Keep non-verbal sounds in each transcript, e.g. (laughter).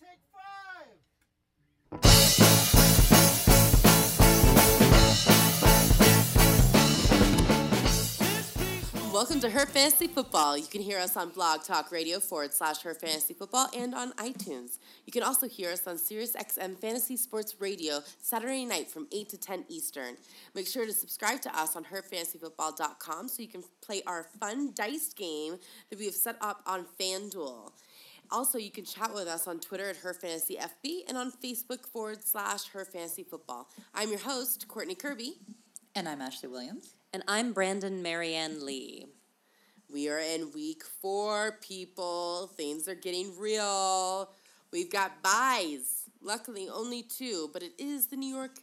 take five. Welcome to Her Fantasy Football. You can hear us on Blog Talk Radio forward slash Her Fantasy Football and on iTunes. You can also hear us on SiriusXM Fantasy Sports Radio Saturday night from 8 to 10 Eastern. Make sure to subscribe to us on herfantasyfootball.com so you can play our fun dice game that we have set up on FanDuel. Also, you can chat with us on Twitter at Her Fantasy FB and on Facebook forward slash Her Fantasy Football. I'm your host, Courtney Kirby. And I'm Ashley Williams. And I'm Brandon Marianne Lee. We are in week four, people. Things are getting real. We've got buys. Luckily, only two, but it is the New York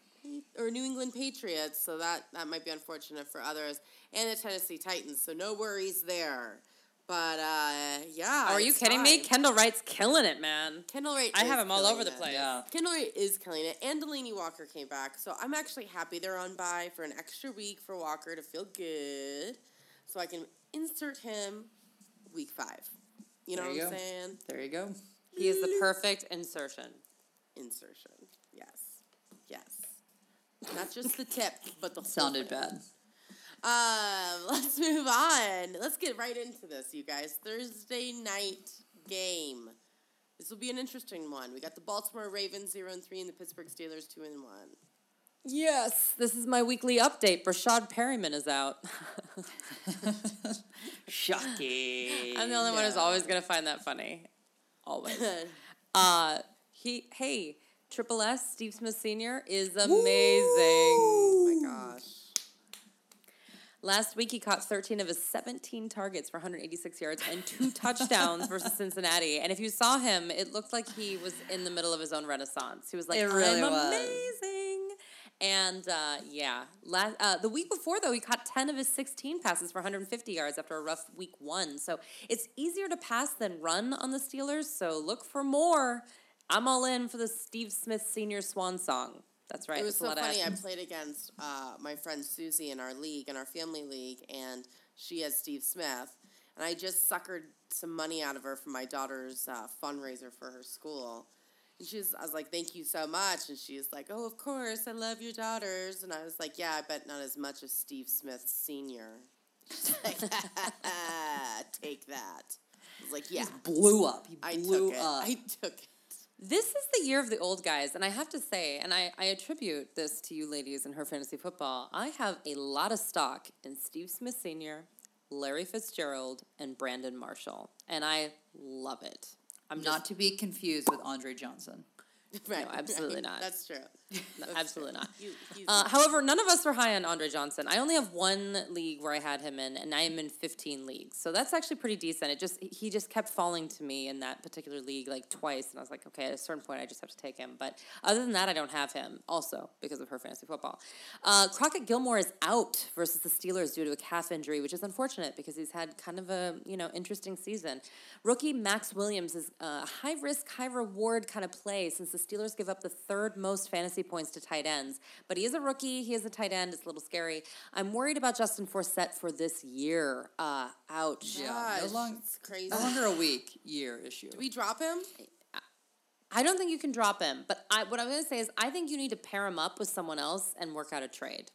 or New England Patriots, so that, that might be unfortunate for others, and the Tennessee Titans. So no worries there. But uh, yeah, Oh, are you it's kidding me? Kendall Wright's killing it, man. Kendall Wright. I is have him all killing over the place. Yeah. Kendall Wright is killing it, and Delanie Walker came back, so I'm actually happy they're on by for an extra week for Walker to feel good, so I can insert him week five. You know There what you I'm go. saying? There you go. He is the perfect insertion. Insertion. Yes. Yes. Not just the tip, but the whole Sounded thing. bad. Um, (laughs) let's move on. Let's get right into this, you guys. Thursday night game. This will be an interesting one. We got the Baltimore Ravens zero and three, and the Pittsburgh Steelers two and one. Yes, this is my weekly update. Breshad Perriman is out. (laughs) Shocking. I'm the only one who's always gonna find that funny. Always. (laughs) uh, he, hey, Triple S, Steve Smith Sr. is amazing. My gosh. Last week, he caught 13 of his 17 targets for 186 yards and two touchdowns versus Cincinnati. And if you saw him, it looked like he was in the middle of his own renaissance. He was like, It really I'm was. amazing. And uh, yeah, last, uh, the week before, though, he caught 10 of his 16 passes for 150 yards after a rough week one. So it's easier to pass than run on the Steelers. So look for more. I'm all in for the Steve Smith Senior Swan Song. That's right. It was That's so funny. I played against uh, my friend Susie in our league, in our family league, and she has Steve Smith. And I just suckered some money out of her for my daughter's uh, fundraiser for her school. And she was, I was like, thank you so much. And she was like, oh, of course, I love your daughters. And I was like, yeah, I bet not as much as Steve Smith Sr. She's like, (laughs) take that. I was like, yeah, Blew up. He I blew took it. up. I took it. This is the year of the old guys, and I have to say, and I, I attribute this to you ladies in her fantasy football. I have a lot of stock in Steve Smith Sr., Larry Fitzgerald, and Brandon Marshall, and I love it. I'm Not just to be confused with Andre Johnson. (laughs) Right, absolutely (laughs) right. not. That's true. (laughs) no, absolutely not. You- he's- Uh, however, none of us are high on Andre Johnson. I only have one league where I had him in, and I am in 15 leagues. So that's actually pretty decent. It just he just kept falling to me in that particular league like twice, and I was like, okay, at a certain point, I just have to take him. But other than that, I don't have him. Also because of her fantasy football, uh, Crockett Gillmore is out versus the Steelers due to a calf injury, which is unfortunate because he's had kind of a you know interesting season. Rookie Maxx Williams is a high risk, high reward kind of play since the Steelers give up the third most fantasy points to tight ends. But he is a rookie. He is a tight end. It's a little scary. I'm worried about Justin Forsett for this year. Uh, ouch. Yeah, Gosh, no, long, it's crazy. no longer a week, year issue. Do we drop him? I don't think you can drop him. But I, what I'm going to say is I think you need to pair him up with someone else and work out a trade.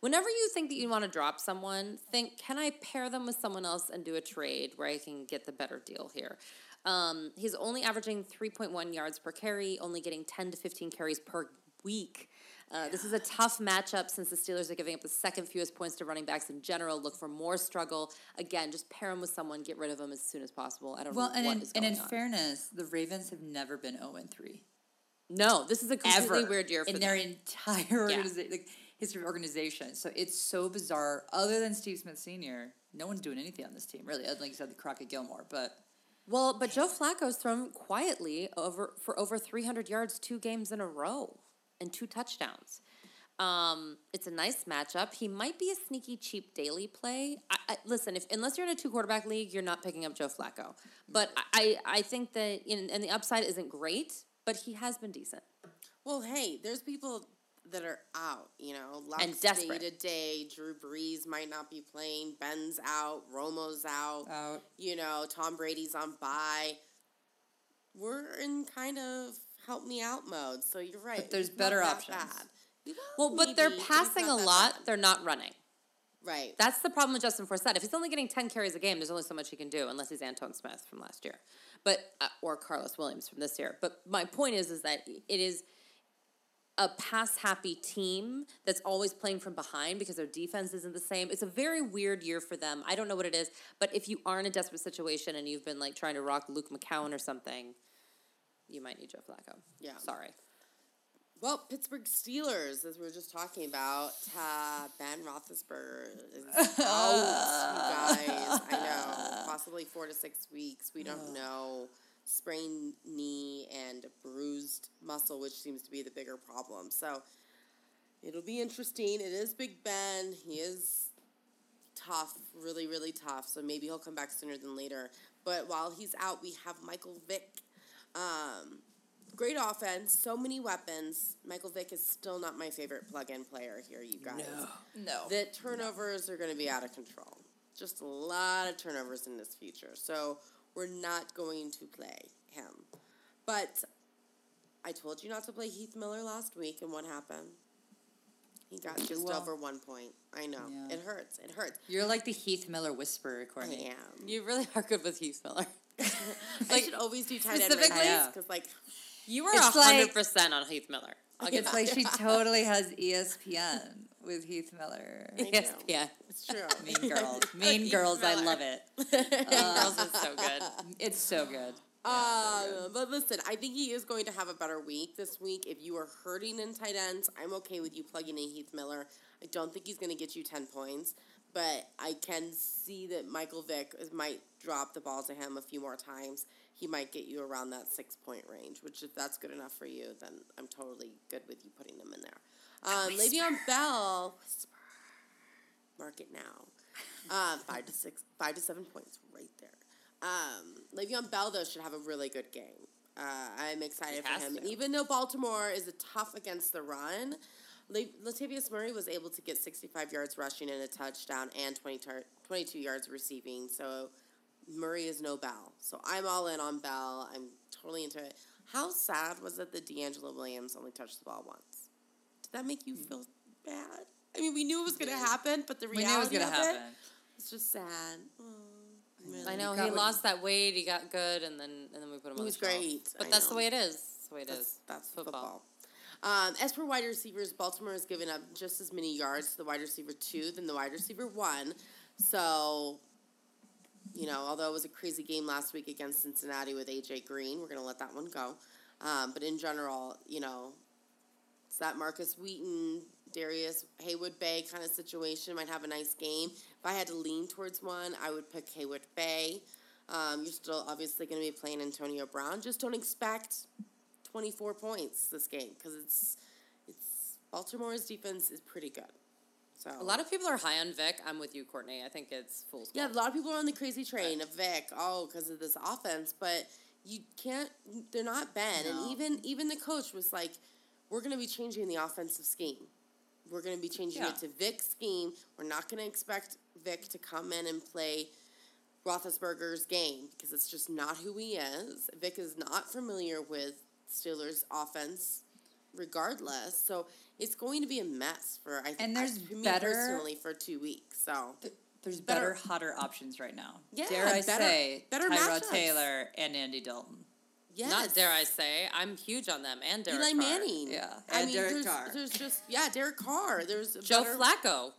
Whenever you think that you want to drop someone, think, can I pair them with someone else and do a trade where I can get the better deal here? Um, he's only averaging 3.1 yards per carry, only getting 10 to 15 carries per week. Uh, this is a tough matchup since the Steelers are giving up the second fewest points to running backs in general. Look for more struggle. Again, just pair him with someone, get rid of him as soon as possible. I don't well, know and what in, is and in on. fairness, the Ravens have never been 0 3. no, this is a completely Ever. weird year for in them. their entire organization, like, history of organization. So it's so bizarre. Other than Steve Smith Sr., no one's doing anything on this team, really. Like you said, the Crockett Gillmore. But Well, but Joe Flacco's thrown quietly over for over 300 yards two games in a row and two touchdowns. Um, it's a nice matchup. He might be a sneaky, cheap daily play. I, I, listen, if unless you're in a two quarterback league, you're not picking up Joe Flacco. But I, I think that in, and the upside isn't great, but he has been decent. Well, hey, there's people that are out, you know, And desperate. day to day. Drew Brees might not be playing. Ben's out. Romo's out. out. You know, Tom Brady's on bye. We're in kind of help me out mode. So you're right. But there's better options. Well, but they're maybe, but he's passing a lot. bad. They're not running. Right. That's the problem with Justin Forsett. If he's only getting ten carries a game, there's only so much he can do, unless he's Anton Smith from last year, but uh, or Karlos Williams from this year. But my point is, is that it is a pass happy team that's always playing from behind because their defense isn't the same. It's a very weird year for them. I don't know what it is, but if you are in a desperate situation and you've been like trying to rock Luke McCown or something, you might need Joe Flacco. Yeah. Sorry. Well, Pittsburgh Steelers, as we were just talking about, uh, Ben Roethlisberger is (laughs) out, you guys. I know, possibly four to six weeks. We don't know. Sprained knee and bruised muscle, which seems to be the bigger problem. So it'll be interesting. It is Big Ben. He is tough, really, really tough. So maybe he'll come back sooner than later. But while he's out, we have Michael Vick. Um, great offense, so many weapons. Michael Vick is still not my favorite plug-in player here, you guys. No. No. The turnovers are going to be out of control. Just a lot of turnovers in this future. So we're not going to play him. But I told you not to play Heath Miller last week, and what happened? He got just well? over one point. I know. Yeah. It hurts. It hurts. You're like the Heath Miller whisperer, I Courtney. am. You really are good with Heath Miller. (laughs) I (laughs) should always do tight end because, like, You are hundred like- percent on Heath Miller. I'll (laughs) It's like she totally has ESPN with Heath Miller. I know. ESPN. it's true. (laughs) Mean (laughs) Girls. Mean Heath Girls, I Miller. love it. (laughs) Girls is so good. It's so good. Uh, but listen, I think he is going to have a better week this week. If you are hurting in tight ends, I'm okay with you plugging in Heath Miller. I don't think he's going to get you 10 points, but I can see that Michael Vick is- might drop the ball to him a few more times. He might get you around that six point range, which if that's good enough for you, then I'm totally good with you putting him in there. Um, Le'Veon Bell, whisper, mark it now. Um, five to six, five to seven points right there. Um, Le'Veon Bell though should have a really good game. Uh, I'm excited for him. to. Even though Baltimore is a tough against the run, La- Latavius Murray was able to get 65 yards rushing and a touchdown and 20 tar- 22 yards receiving. So Murray is no Bell. So I'm all in on Bell. I'm totally into it. How sad was it that DeAngelo Williams only touched the ball once? Did that make you feel bad? I mean, we knew it was going to happen, but the We knew it was reality going to of happen. it, it's just sad. Oh, really. I know got he lost that weight. He got good, and then and then we put him. He on was the shelf. great, But I that's know. the way it is. That's the way it That's, is. that's Football. football. Um, as for wide receivers, Baltimore has given up just as many yards to the wide receiver two than the wide receiver one. So, you know, although it was a crazy game last week against Cincinnati with AJ Green, we're going to let that one go. Um, but in general, you know, it's that Markus Wheaton, Darius Haywood Bay kind of situation. Might have a nice game. If I had to lean towards one, I would pick Haywood Bay. Um, you're still obviously going to be playing Antonio Brown. Just don't expect 24 points this game because it's it's Baltimore's defense is pretty good. So A lot of people are high on Vick. I'm with you, Courtney. I think it's fool's yeah, a lot of people are on the crazy train of Vick. Oh, because of this offense, but you can't. They're not Ben, No. and even even the coach was like, "We're going to be changing the offensive scheme. We're going to be changing Yeah. it to Vick's scheme. We're not going to expect Vick to come in and play." Roethlisberger's game because it's just not who he is. Vick is not familiar with Steelers offense, regardless. So it's going to be a mess for I And there's I, better- personally for two weeks. So Th- There's Better- better, hotter options right now. Yeah, Dare I better- say, better Tyrod matchups. Taylor and Andy Dalton. Yes, Not dare I say, I'm huge on them and Derek Eli Carr. Manning. Yeah, I and mean, Derek there's, Carr. there's just yeah, Derek Carr. There's Joe better, Flacco.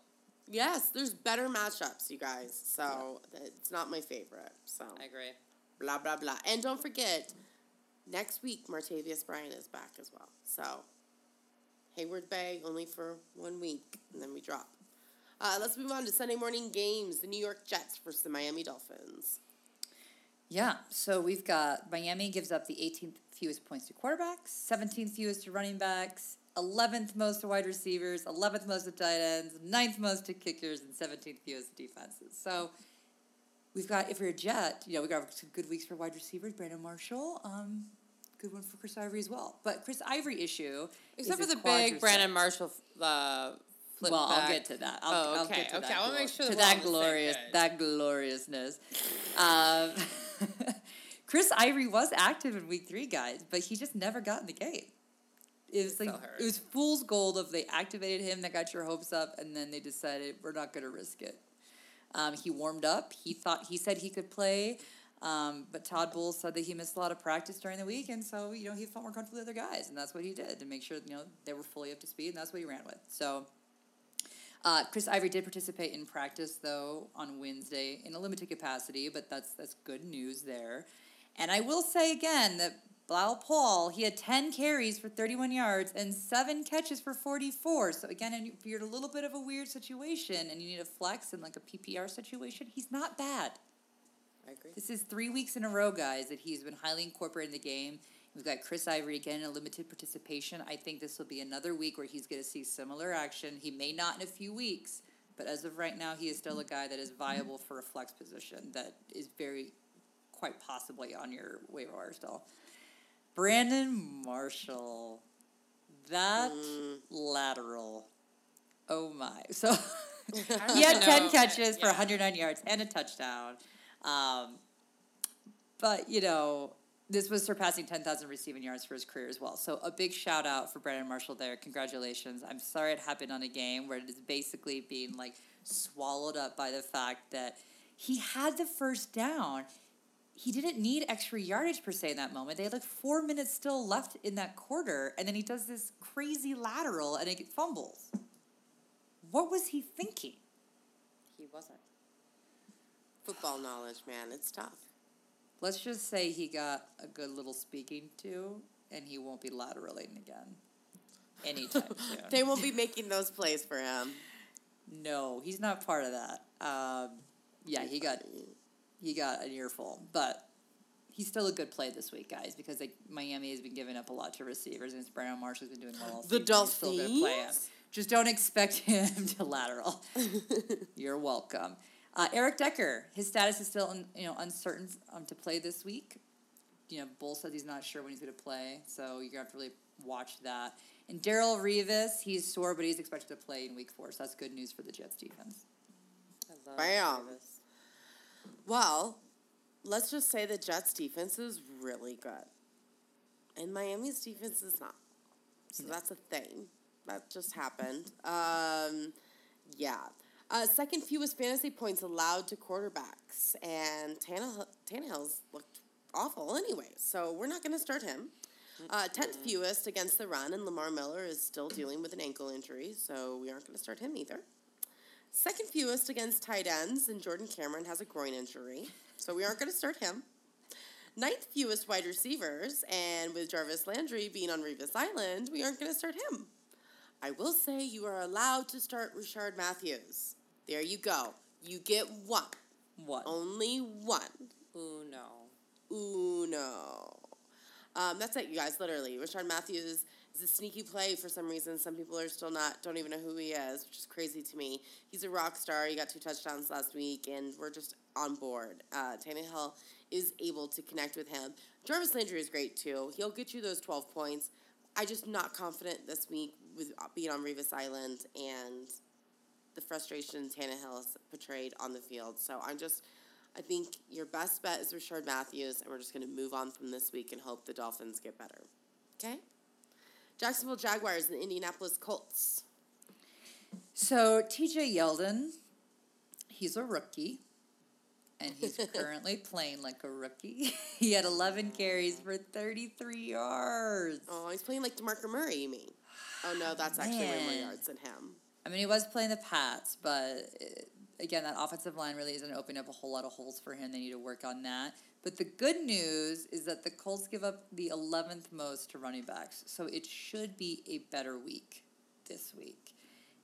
Yes, there's better matchups, you guys. So it's not my favorite. So I agree. blah blah blah. And don't forget, next week Martavis Bryant is back as well. So Heyward-Bey only for one week, and then we drop. Uh, let's move on to Sunday morning games. The New York Jets versus the Miami Dolphins. Yeah, so we've got Miami gives up the 18th fewest points to quarterbacks, 17th fewest to running backs, 11th most to wide receivers, 11th most to tight ends, 9th most to kickers, and 17th fewest to defenses. So we've got, if you're a Jet, you know, we've got some good weeks for wide receivers, Brandon Marshall, um, good one for Chris Ivory as well. But Chris Ivory issue, Except is for the big. Brandon Marshall uh, Well, I'll get to that. I'll, Oh, I'll okay, get to okay. that. I wanna make sure to that we're that on the same glorious, that gloriousness. Um, (laughs) (laughs) Chris Ivory was active in week three, guys, but he just never got in the game. It was like it was fool's gold of they activated him, that got your hopes up, and then they decided we're not going to risk it. Um, he warmed up. He thought he said he could play, um, but Todd Bowles said that he missed a lot of practice during the week, and so you know he felt more comfortable with the other guys, and that's what he did to make sure you know they were fully up to speed, and that's what he ran with. So. Uh, Chris Ivory did participate in practice though on Wednesday in a limited capacity, but that's that's good news there. And I will say again that Bilal Powell he had ten carries for thirty one yards and seven catches for forty four. So again, if you're in a little bit of a weird situation and you need a flex in like a PPR situation, he's not bad. I agree. This is three weeks in a row, guys, that he's been highly incorporated in the game. We've got Chris Ivory again in a limited participation. I think this will be another week where he's going to see similar action. He may not in a few weeks, but as of right now, he is still a guy that is viable for a flex position that is very, quite possibly on your waiver wire still. Brandon Marshall, that lateral. Oh my. So (laughs) he had 10 know. catches for 109 yards and a touchdown. Um, but, you know, this was surpassing 10,000 receiving yards for his career as well. So a big shout out for Brandon Marshall there. Congratulations. I'm sorry it happened on a game where it is basically being like swallowed up by the fact that he had the first down. He didn't need extra yardage per se in that moment. They had like four minutes still left in that quarter, and then he does this crazy lateral and it fumbles. What was he thinking? He wasn't. Football knowledge, man, it's tough. Let's just say he got a good little speaking to, and he won't be lateraling again anytime (laughs) soon. They won't be making those plays for him. no, he's not part of that. Um, yeah, he got he got an earful, but he's still a good play this week, guys, because like Miami has been giving up a lot to receivers, and it's Brandon Marshall's been doing well. all The season. He's still gonna play him. Dolphins? Just don't expect (laughs) him to lateral. (laughs) You're welcome. Uh, Eric Decker, his status is still un, you know uncertain um, to play this week. You know, Bull says he's not sure when he's going to play, so you're going to have to really watch that. And Darrelle Revis, he's sore, but he's expected to play in week four, so that's good news for the Jets defense. I love Bam. Davis. Well, let's just say the Jets' defense is really good, and Miami's defense is not. So that's a thing that just happened. Um, yeah. Uh, second fewest fantasy points allowed to quarterbacks, and Tannehill, Tannehill's looked awful anyway, so we're not going to start him. Uh, tenth fewest against the run, and Lamar Miller is still dealing with an ankle injury, so we aren't going to start him either. Second fewest against tight ends, and Jordan Cameron has a groin injury, so we aren't going to start him. Ninth fewest wide receivers, and with Jarvis Landry being on Revis Island, we aren't going to start him. I will say you are allowed to start Rishard Matthews. There you go. You get one. What? Only one. Ooh, no. Uno. Um, that's it, you guys. Literally, Rishard Matthews is a sneaky play for some reason. Some people are still not don't even know who he is, which is crazy to me. He's a rock star. He got two touchdowns last week, and we're just on board. Uh, Tannehill is able to connect with him. Jarvis Landry is great too. He'll get you those twelve points. I just not confident this week with being on Revis Island and the frustration Tannehill has portrayed on the field. So I'm just, I think your best bet is Rishard Matthews, and we're just going to move on from this week and hope the Dolphins get better. Okay? Jacksonville Jaguars and Indianapolis Colts. So TJ Yeldon, he's a rookie, and he's (laughs) currently playing like a rookie. (laughs) he had 11 carries for 33 yards. Oh, he's playing like DeMarco Murray, you mean? Oh, no, that's actually way more yards than him. I mean, he was playing the Pats, but uh, again, that offensive line really isn't opening up a whole lot of holes for him. They need to work on that. But the good news is that the Colts give up the 11th most to running backs, so it should be a better week this week.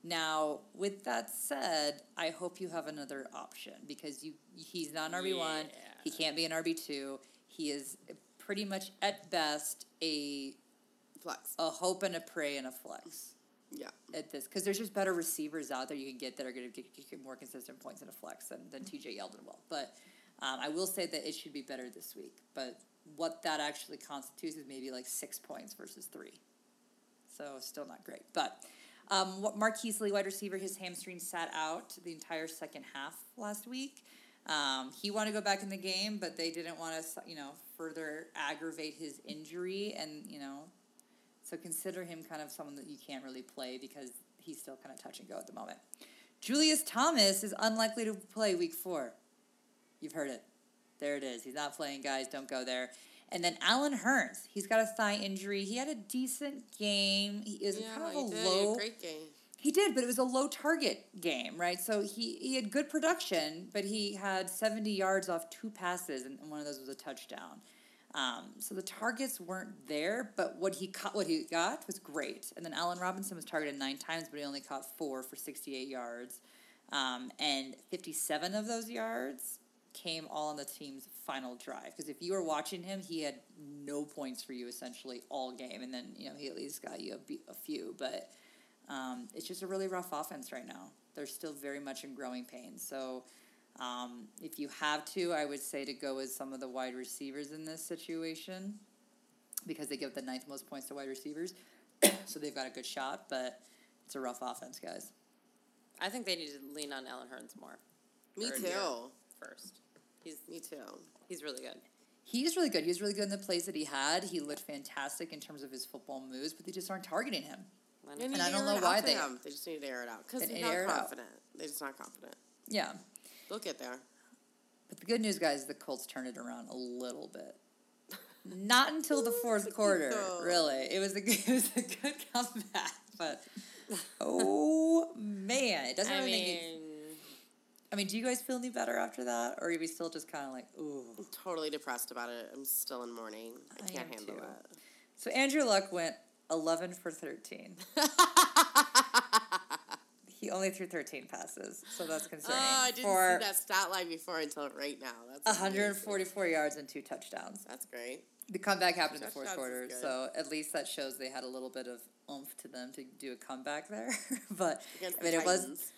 Now, with that said, I hope you have another option because you he's not an RB one. He can't be an RB two. He is pretty much at best a Flex. a hope and a pray and a flex Yeah. at this because there's just better receivers out there you can get that are going to get, more consistent points in a flex than, than TJ Yeldon will. But um, I will say that it should be better this week. But what that actually constitutes is maybe like six points versus three. So still not great. But um, what Heasley, wide receiver, his hamstring sat out the entire second half last week. Um, he wanted to go back in the game, but they didn't want to, you know, further aggravate his injury, and you know, so consider him kind of someone that you can't really play because he's still kind of touch and go at the moment. Julius Thomas is unlikely to play week four. You've heard it. There it is. He's not playing, guys. Don't go there. And then Allen Hurns, he's got a thigh injury. He had a decent game. He is Yeah, kind of a did. He had low. a great game. He did, but it was a low target game, right? So he, he had good production, but he had 70 yards off two passes, and one of those was a touchdown. Um, so the targets weren't there, but what he caught, what he got was great. And then Allen Robinson was targeted nine times, but he only caught four for 68 yards. Um, and 57 of those yards came all on the team's final drive. Because if you were watching him, he had no points for you essentially all game, and then you know he at least got you a, a few. But um, it's just a really rough offense right now. They're still very much in growing pains. So um, if you have to, I would say to go with some of the wide receivers in this situation because they give the ninth most points to wide receivers. (coughs) so they've got a good shot, but it's a rough offense, guys. I think they need to lean on Allen Hurns more. Me Third too. First, he's Me too. he's really good. He is really good. He was really good in the plays that he had. He looked fantastic in terms of his football moves, but they just aren't targeting him. And, They know. need I don't know why they- him. They just need to air it out because They they're need to air not confident. They're just not confident. Yeah. They'll get there. But the good news, guys, the Colts turned it around a little bit. Not until the (laughs) fourth quarter, really. It was a good, (laughs) it was a good comeback, but oh man, it doesn't I really make you- mean, I mean, do you guys feel any better after that, or are we still just kind of like, ooh? I'm totally depressed about it. I'm still in mourning. I I can't handle too. it. So Andrew Luck went eleven for thirteen. (laughs) he only threw thirteen passes, so that's ah, concerning. Oh, I didn't for see that stat line before until right now. That's amazing. 144 yards and two touchdowns. That's great. The comeback happened in the fourth quarter, so at least that shows they had a little bit of oomph to them to do a comeback there. (laughs) but Against I mean, it was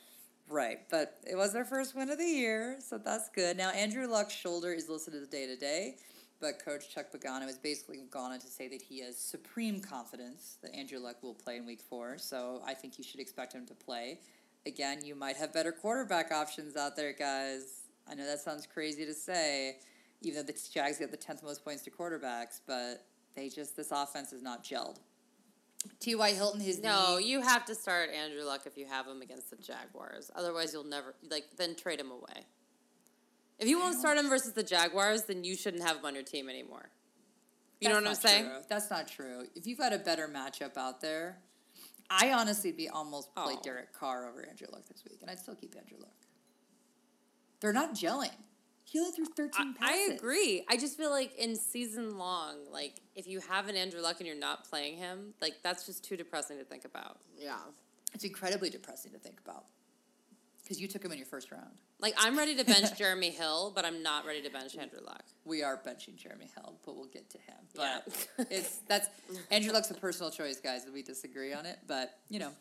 right, but it was their first win of the year, so that's good. Now Andrew Luck's shoulder is listed as day to day, but Coach Chuck Pagano has basically gone on to say that he has supreme confidence that Andrew Luck will play in Week Four. So I think you should expect him to play. Again, you might have better quarterback options out there, guys. I know that sounds crazy to say, even though the Jags get the tenth most points to quarterbacks, but they just this offense is not gelled. T.Y. Hilton, his no, knee, you have to start Andrew Luck if you have him against the Jaguars. Otherwise, you'll never like then trade him away. If you won't start him versus the Jaguars, then you shouldn't have him on your team anymore. You know what I'm saying? true. That's not true. If you've got a better matchup out there, I honestly be almost play Oh. Derek Carr over Andrew Luck this week, and I'd still keep Andrew Luck. They're not gelling. He only threw I, thirteen I passes. agree. I just feel like in season long, like if you have an Andrew Luck and you're not playing him, like that's just too depressing to think about. Yeah. It's incredibly depressing to think about because you took him in your first round. Like I'm ready to bench (laughs) Jeremy Hill, but I'm not ready to bench Andrew Luck. We are benching Jeremy Hill, but we'll get to him. Yeah. (laughs) It's that's Andrew Luck's a personal choice, guys, and we disagree on it. But you know,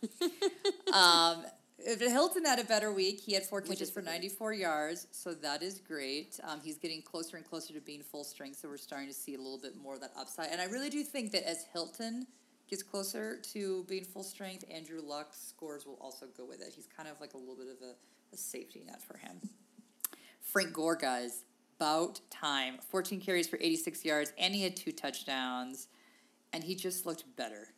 (laughs) um, if Hilton had a better week, he had four catches for ninety four yards, so that is great. Um, he's getting closer and closer to being full strength, so we're starting to see a little bit more of that upside. And I really do think that as Hilton gets closer to being full strength, Andrew Luck's scores will also go with it. He's kind of like a little bit of a, a safety net for him. Frank Gore, guys, about time. 14 carries for 86 yards, and he had two touchdowns, and he just looked better.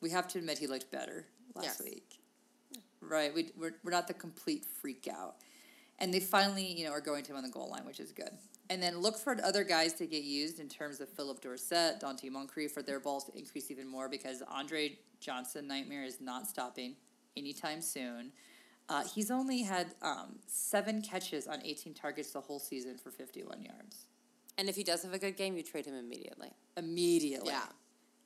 We have to admit he looked better last Yes. week. Right, we, we're, we're not the complete freak out. And they finally, you know, are going to him on the goal line, which is good. And then look for other guys to get used in terms of Phillip Dorsett, Donte Moncrief, for their balls to increase even more because Andre Johnson Nightmare is not stopping anytime soon. Uh, he's only had um, seven catches on 18 targets the whole season for 51 yards. And if he does have a good game, you trade him immediately. Immediately. Yeah.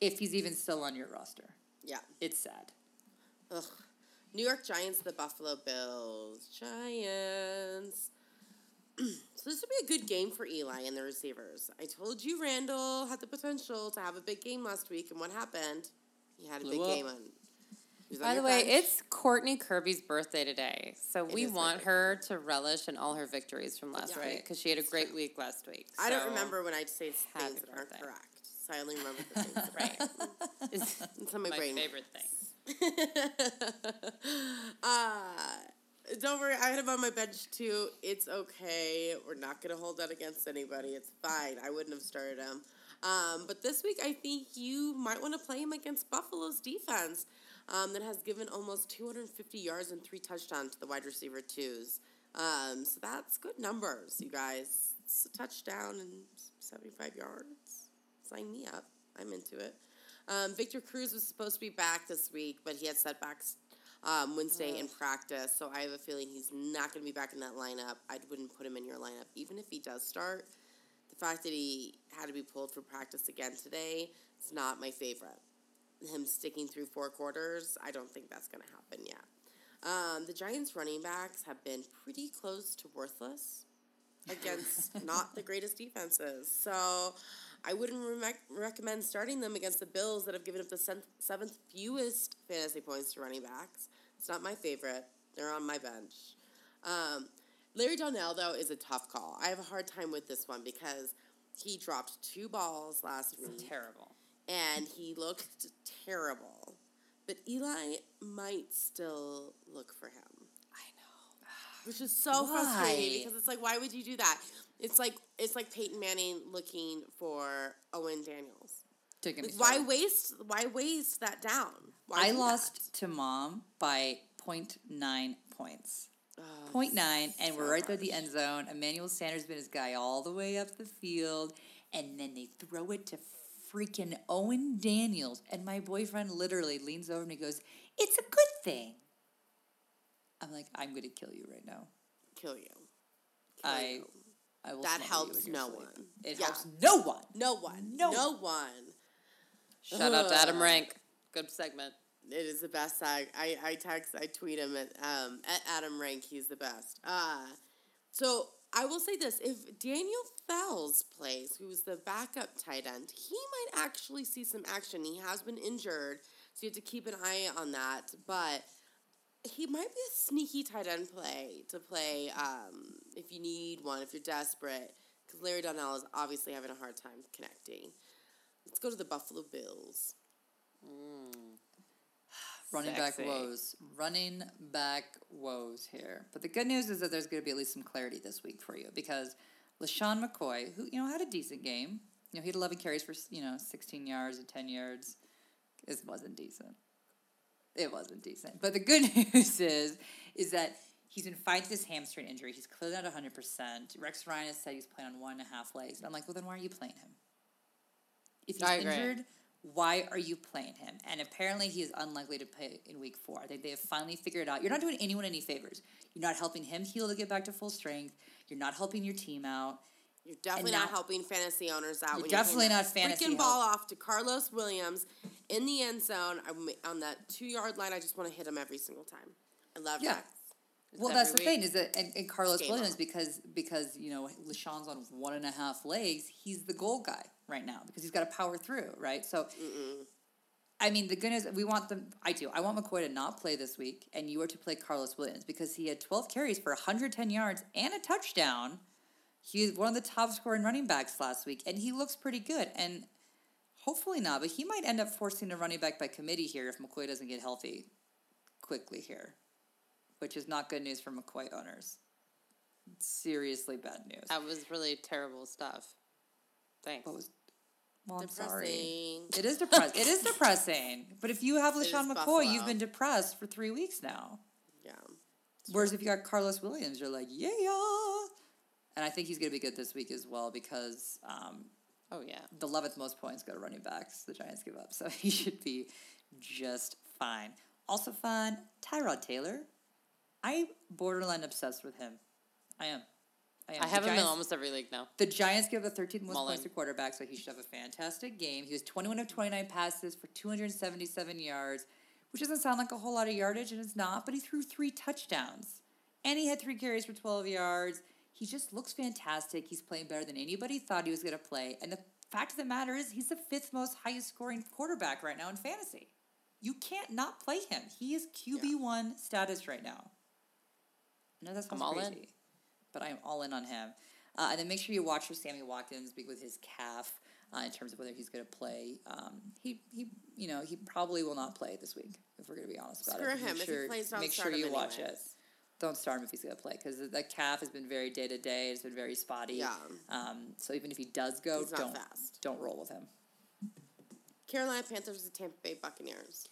If he's even still on your roster. Yeah. It's sad. Ugh. New York Giants, the Buffalo Bills. Giants. (clears throat) so this would be a good game for Eli and the receivers. I told you Randle had the potential to have a big game last week, and what happened? He had a Blew big up. game on. he was on By the way, bench. it's Courtney Kirby's birthday today, so we want her to relish in all her victories from last Yeah. week because she had a great week last week. I don't remember when I say happy things that aren't correct, so I only remember the things that are Right. (laughs) It's It's on my, my brain. favorite thing. (laughs) uh, don't worry. I had him on my bench too. It's okay. We're not gonna hold that against anybody. It's fine. I wouldn't have started him. Um, but this week, I think you might want to play him against Buffalo's defense um, that has given almost 250 yards and three touchdowns to the wide receiver twos. Um, so that's good numbers, you guys. It's a touchdown and 75 yards. Sign me up. I'm into it. Um, Victor Cruz was supposed to be back this week, but he had setbacks um, Wednesday in practice, so I have a feeling he's not going to be back in that lineup. I wouldn't put him in your lineup, even if he does start. The fact that he had to be pulled for practice again today is not my favorite. Him sticking through four quarters, I don't think that's going to happen yet. Um, the Giants' running backs have been pretty close to worthless (laughs) against not the greatest defenses. So I wouldn't re- recommend starting them against the Bills that have given up the sen- seventh fewest fantasy points to running backs. It's not my favorite. They're on my bench. Um, Larry Donnell, though, is a tough call. I have a hard time with this one because he dropped two balls last week Terrible. and he looked terrible. But Eli might still look for him I know. which is so Why? frustrating because it's like, why would you do that? It's like it's like Peyton Manning looking for Owen Daniels. Don't get me Like, why started. waste? Why waste that down? Why I do lost to mom by 0.9 points. Oh, point nine, and we're right there at the end zone. Emmanuel Sanders been his guy all the way up the field, and then they throw it to freaking Owen Daniels, and my boyfriend literally leans over and he goes, "It's a good thing." I'm like, "I'm gonna kill you right now." kill you. Kill I, you. I will. That helps no sleep. one. It Yeah. helps no one. No one. No. No, one. Shout out to Adam Rank. Good segment. It is the best tag. I, I text, I tweet him at um at Adam Rank. He's the best. Uh so I will say this: if Daniel Fells plays, who's the backup tight end, he might actually see some action. He has been injured, so you have to keep an eye on that. But he might be a sneaky tight end play to play um, if you need one, if you're desperate, because Larry Donnell is obviously having a hard time connecting. Let's go to the Buffalo Bills. (sighs) Running back woes. Running back woes here. But the good news is that there's going to be at least some clarity this week for you because LeSean McCoy, who, you know, had a decent game, you know, he had 11 carries for, you know, 16 yards and 10 yards. It wasn't decent. It wasn't decent. But the good (laughs) news is, is that he's been fighting this hamstring injury. He's clearly not 100%. Rex Ryan has said he's playing on one and a half legs. And I'm like, well, then why are you playing him? If he's injured, why are you playing him? And apparently he is unlikely to play in week four. I think they have finally figured it out you're not doing anyone any favors. You're not helping him heal to get back to full strength. You're not helping your team out. You're definitely now- not helping fantasy owners out. You're definitely handing not fantasy Freaking ball help. off to Karlos Williams in the end zone I'm, on that two yard line. I just want to hit him every single time. I love Yeah. that. Well, that's the week. thing is that and, and Karlos Game Williams on. because because you know LeSean's on one and a half legs. He's the goal guy right now because he's got to power through right. So, I mean, the good goodness we want them. I do. I want McCoy to not play this week, and you are to play Karlos Williams because he had twelve carries for 110 yards and a touchdown. He's one of the top scoring running backs last week, and he looks pretty good. And hopefully not, but he might end up forcing a running back by committee here if McCoy doesn't get healthy quickly here, which is not good news for McCoy owners. Seriously bad news. That was really terrible stuff. Thanks. What was? Well, I'm sorry. It is (laughs) depressing. it is depressing. But if you have LeSean McCoy, Buffalo. you've been depressed for three weeks now. Yeah. Whereas if you got Karlos Williams, you're like, yeah. And I think he's going to be good this week as well because um, oh yeah. the 11th most points go to running backs. The Giants give up. (laughs) So he should be just fine. Also fun, Tyrod Taylor. I borderline obsessed with him. I am. I am. I have him in almost every league now. The Giants give the 13th most Mullen. points to quarterback, so he should have a fantastic game. He was 21 of 29 passes for 277 yards, which doesn't sound like a whole lot of yardage, and it's not, but he threw three touchdowns. And he had three carries for 12 yards. He just looks fantastic. He's playing better than anybody thought he was going to play. And the fact of the matter is, he's the fifth most highest scoring quarterback right now in fantasy. You can't not play him. He is QB1 status right now. I know that sounds I'm all in. but I am all in on him. Uh, and then make sure you watch for Sammy Watkins be- with his calf uh, in terms of whether he's going to play. Um, he, he, you know, he probably will not play this week if we're going to be honest about Screw it. him. Make If he sure, plays, don't make start sure him you watch it. don't start him if he's going to play because the calf has been very day to day. It's been very spotty. Yeah. Um, so even if he does go, He's don't fast. don't roll with him. Carolina Panthers and Tampa Bay Buccaneers.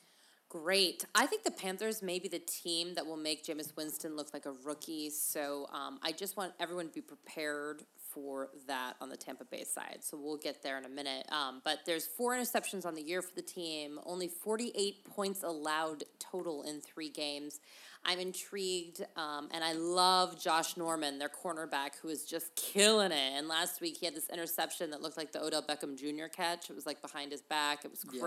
Great. I think the Panthers may be the team that will make Jameis Winston look like a rookie. So um, I just want everyone to be prepared for that on the Tampa Bay side. So we'll get there in a minute. Um, but there's four interceptions on the year for the team, only 48 points allowed total in three games. I'm intrigued, um, and I love Josh Norman, their cornerback, who is just killing it. And last week he had this interception that looked like the Odell Beckham Jr. catch. It was like behind his back. It was Yeah.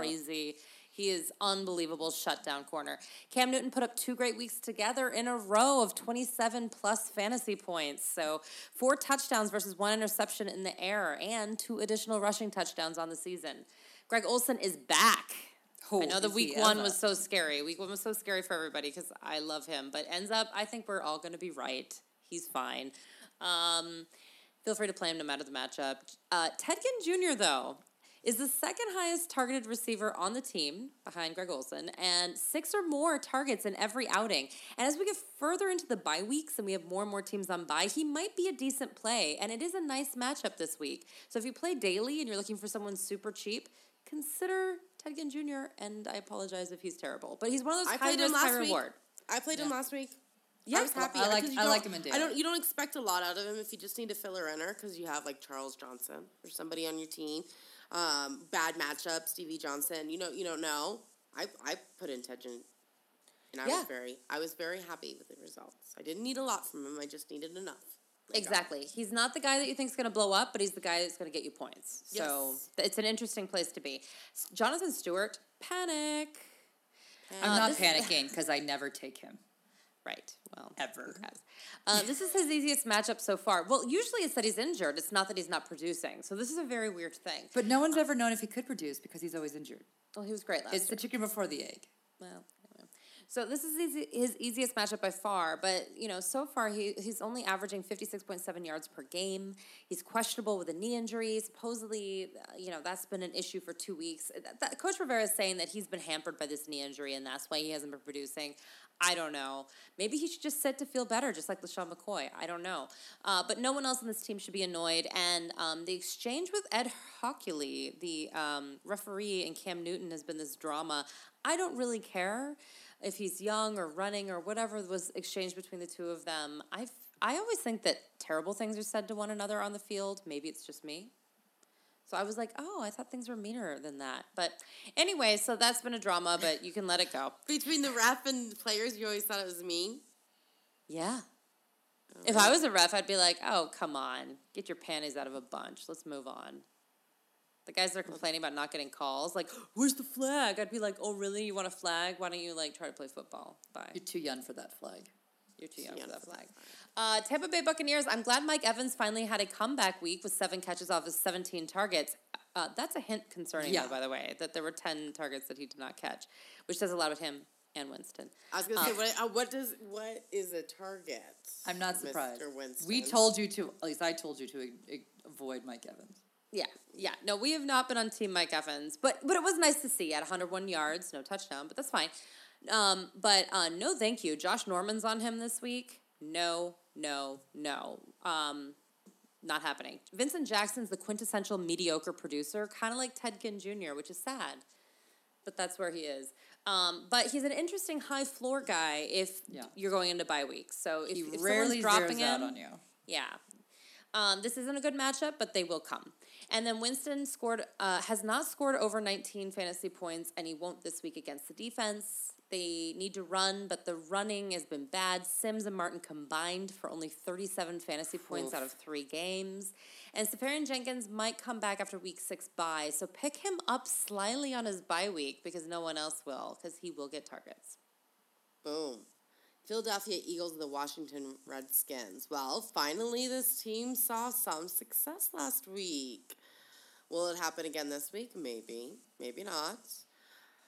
He is unbelievable shutdown corner. Cam Newton put up two great weeks together in a row of 27 plus fantasy points. So, four touchdowns versus one interception in the air and two additional rushing touchdowns on the season. Greg Olsen is back. Oh, I know the week one ever. was so scary. Week one was so scary for everybody because I love him, but ends up, I think we're all going to be right. He's fine. Um, feel free to play him no matter the matchup. Uh, Ted Ginn Jr., though, is the second highest targeted receiver on the team behind Greg Olsen and six or more targets in every outing. And as we get further into the bye weeks and we have more and more teams on bye, he might be a decent play. And it is a nice matchup this week. So if you play daily and you're looking for someone super cheap, consider Ted Ginn Jr. And I apologize if he's terrible, but he's one of those I high played him risk, high last week. reward. I played him last week. Yeah, I was happy. I uh, like- I like him in I don't. You don't expect a lot out of him if you just need a filler inner because you have like Charles Johnson or somebody on your team. Um, bad matchup, Stevie Johnson. You know, you don't know. I I put in Ted and I Yeah. was very I was very happy with the results. I didn't need a lot from him. I just needed enough. Like, Exactly. He's not the guy that you think is going to blow up, but he's the guy that's going to get you points. So Yes. th- it's an interesting place to be. Jonathan Stewart, panic. I'm Uh, not panicking because I never take him Right. Well, ever. Uh, this is his easiest matchup so far. Well, usually it's that he's injured. It's not that he's not producing. So this is a very weird thing. But no one's ever known if he could produce because he's always injured. Well, he was great last It's year. the chicken before the egg. Well. So this is his, his easiest matchup by far. But you know, so far he he's only averaging fifty six point seven yards per game. He's questionable with a knee injury. Supposedly, uh, you know, that's been an issue for two weeks. That, that- Coach Rivera is saying that he's been hampered by this knee injury, and that's why he hasn't been producing. I don't know. Maybe he should just sit to feel better, just like LeSean McCoy. I don't know. Uh, but no one else on this team should be annoyed. And um, the exchange with Ed Hochuli, the um, referee, and Cam Newton has been this drama. I don't really care if he's young or running or whatever was exchanged between the two of them. I I always think that terrible things are said to one another on the field. Maybe it's just me. So I was like, oh, I thought things were meaner than that. But anyway, so that's been a drama, but you can let it go. (laughs) between the ref and the players, you always thought it was mean. Yeah. Oh. If I was a ref, I'd be like, oh, come on. Get your panties out of a bunch. Let's move on. The guys that are complaining about not getting calls, like, where's the flag? I'd be like, oh, really? You want a flag? Why don't you, like, try to play football? Bye. You're too young for that flag. You're too young young for that for flag. Uh, Tampa Bay Buccaneers. I'm glad Mike Evans finally had a comeback week with seven catches off his 17 targets. Uh, that's a hint concerning, Yeah. though, by the way, that there were 10 targets that he did not catch, which says a lot about him and Winston. I was gonna say, what, uh, what does what is a target? I'm not surprised. Mr. Winston. We told you to, at least I told you to a- a- avoid Mike Evans. Yeah, yeah. No, we have not been on Team Mike Evans, but but it was nice to see at 101 yards, no touchdown, but that's fine. Um, but uh, no, thank you. Josh Norman's on him this week. No, no, no. Um, not happening. Vincent Jackson's the quintessential mediocre producer, kind of like Ted Ginn Jr., which is sad, but that's where he is. Um, but he's an interesting high floor guy if Yeah. you're going into bye weeks. So if, He if rarely someone's dropping zeroes out on you. yeah. Um, this isn't a good matchup, but they will come. And then Winston scored, uh, has not scored over 19 fantasy points, and he won't this week against the defense. They need to run, but the running has been bad. Sims and Martin combined for only 37 fantasy points out of three games. And Seferian-Jenkins might come back after week six bye, so pick him up slyly on his bye week because no one else will, because he will get targets. Boom. Philadelphia Eagles and the Washington Redskins. Well, finally, this team saw some success last week. Will it happen again this week? Maybe. Maybe not.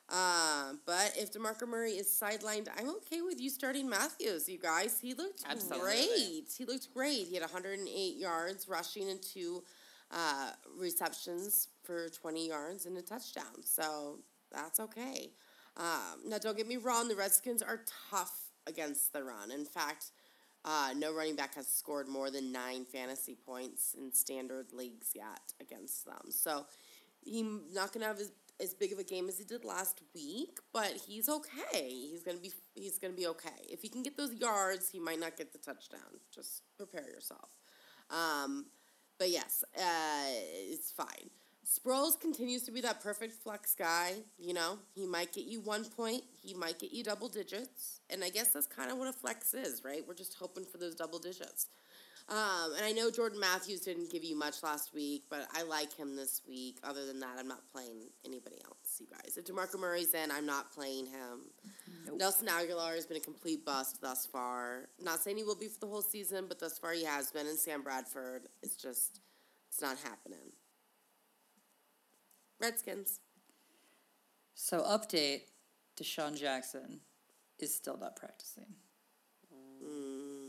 Um, but if DeMarco Murray is sidelined, I'm okay with you starting Mathews, you guys. He looked Absolutely. great. He looked great. He had 108 yards rushing and two uh, receptions for 20 yards and a touchdown. So that's okay. Um, now, don't get me wrong, the Redskins are tough against the run. In fact, Uh, no running back has scored more than nine fantasy points in standard leagues yet against them. So he's not going to have as, as big of a game as he did last week, but he's okay. He's going to be he's going to be okay. If he can get those yards, he might not get the touchdown. Just prepare yourself. Um, but yes, uh, it's fine. Sproles continues to be that perfect flex guy. You know, he might get you one point, he might get you double digits, and I guess that's kind of what a flex is, right? We're just hoping for those double digits. Um, and I know Jordan Matthews didn't give you much last week, but I like him this week. Other than that, I'm not playing anybody else, you guys. If DeMarco Murray's in, I'm not playing him. Nope. Nelson Agholor has been a complete bust thus far. Not saying he will be for the whole season, but thus far he has been. And Sam Bradford, it's just, it's not happening. Redskins. So update: DeSean Jackson is still not practicing. Mm.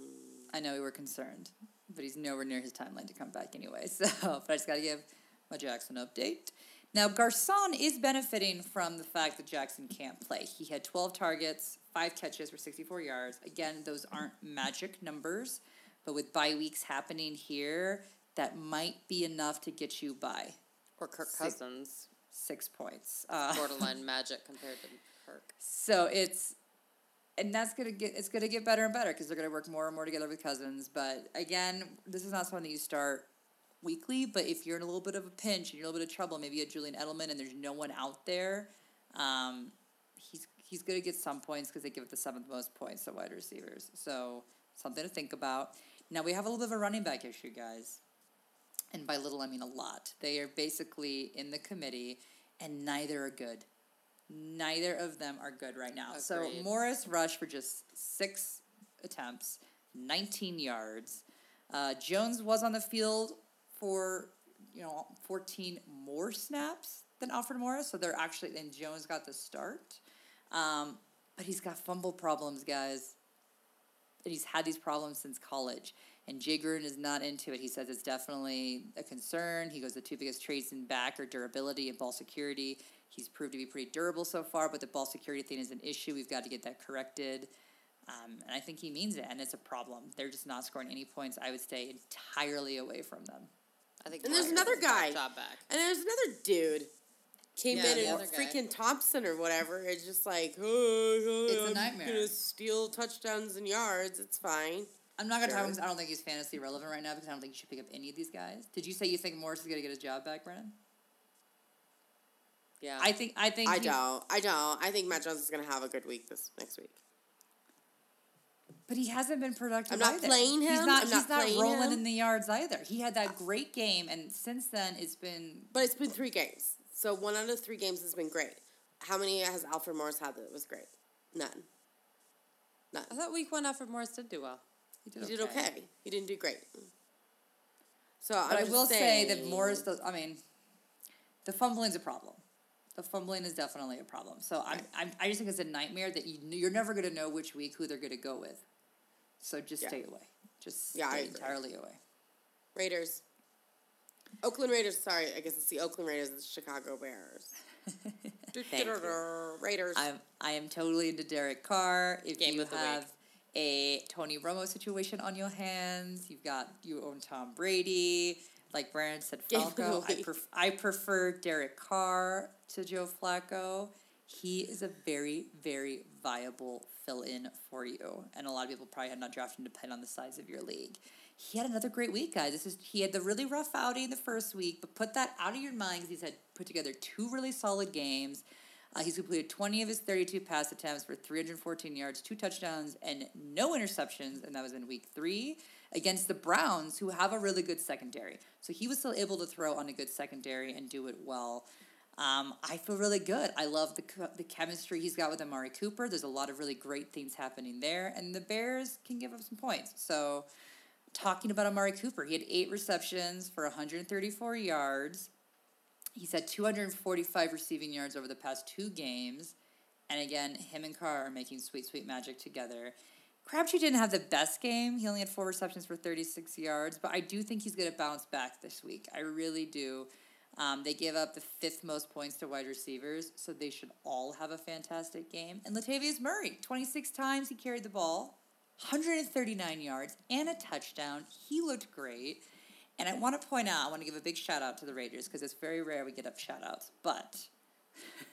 I know we were concerned, but he's nowhere near his timeline to come back anyway. (laughs) So, but I just got to give my Jackson update. Now, Garcon is benefiting from the fact that Jackson can't play. He had 12 targets, five catches for 64 yards. Again, those aren't magic numbers, but with bye weeks happening here, that might be enough to get you by Or Kirk Six- Cousins, six points. Uh, borderline (laughs) magic compared to Kirk. So it's and that's gonna get it's gonna get better and better because they're gonna work more and more together with cousins. But again, this is not something that you start weekly. But if you're in a little bit of a pinch and you're in a little bit of trouble, maybe you had Julian Edelman and there's no one out there, um, he's he's gonna get some points because they give it the seventh most points to wide receivers. So something to think about. Now we have a little bit of a running back issue, guys. And by little, I mean a lot. They are basically in the committee, and neither are good. Neither of them are good right now. So Morris rushed for just six attempts, 19 yards. Uh, Jones was on the field for you know 14 more snaps than Alfred Morris, so they're actually and Jones got the start. Um, but he's got fumble problems, guys and he's had these problems since college. And Jay Gruden is not into it. He says it's definitely a concern. He goes, the two biggest traits in back are durability and ball security. He's proved to be pretty durable so far, but the ball security thing is an issue. We've got to get that corrected. Um, and I think he means it, and it's a problem. They're just not scoring any points. I would stay entirely away from them. I think. And there's another guy. Job back. And there's another dude came Yeah, in and other guy. freaking Thompson or whatever. It's just like, oh, It's a I'm nightmare. gonna steal touchdowns and yards. It's fine. I'm not going to Sure. talk about I don't think he's fantasy relevant right now because I don't think you should pick up any of these guys. Did you say you think Morris is going to get his job back, Brennan? Yeah. I think I think I don't. I don't. I think Matt Jones is gonna have a good week this next week. But he hasn't been productive. I'm not either. playing He's him. not. I'm he's not not rolling him. in the yards either. He had that great game, and since then it's been. But it's been three games. So one out of three games has been great. How many has Alfred Morris had that was great? None. None. I thought week one Alfred Morris did do well. He did He okay. did okay. He didn't do great. So But I will say that saying- Morris does. I mean, the fumbling's a problem. The fumbling is definitely a problem. So I'm, I'm, I just think it's a nightmare that you you're never going to know which week who they're going to go with. So just Yeah. stay away. Just Yeah, stay entirely away. Raiders. Oakland Raiders. Sorry, I guess it's the Oakland Raiders. And the Chicago Bears. (laughs) (laughs) Raiders. I'm I am totally into Derek Carr. If Game you of the week. have a Tony Romo situation on your hands, you've got your own Tom Brady. Like Brandon said, Game of the Falco. I, pref- I prefer Derek Carr to Joe Flacco. He is a very, very viable fill in for you. And a lot of people probably had not drafted him depending on the size of your league. He had another great week, guys. This is he had the really rough outing the first week, but put that out of your mind because he's had put together two really solid games. Uh, he's completed 20 of his 32 pass attempts for 314 yards, two touchdowns, and no interceptions, and that was in week three against the Browns, who have a really good secondary. So he was still able to throw on a good secondary and do it well. Um, I feel really good. I love the the chemistry he's got with Amari Cooper. There's a lot of really great things happening there, and the Bears can give up some points. So, talking about Amari Cooper, he had eight receptions for 134 yards. He's had 245 receiving yards over the past two games. And again, him and Carr are making sweet, sweet magic together. Crabtree didn't have the best game. He only had four receptions for 36 yards, but I do think he's going to bounce back this week. I really do. Um, they give up the fifth most points to wide receivers, so they should all have a fantastic game. And Latavius Murray, 26 times he carried the ball, 139 yards and a touchdown. He looked great. And I want to point out, I want to give a big shout out to the Raiders because it's very rare we get up shout outs. But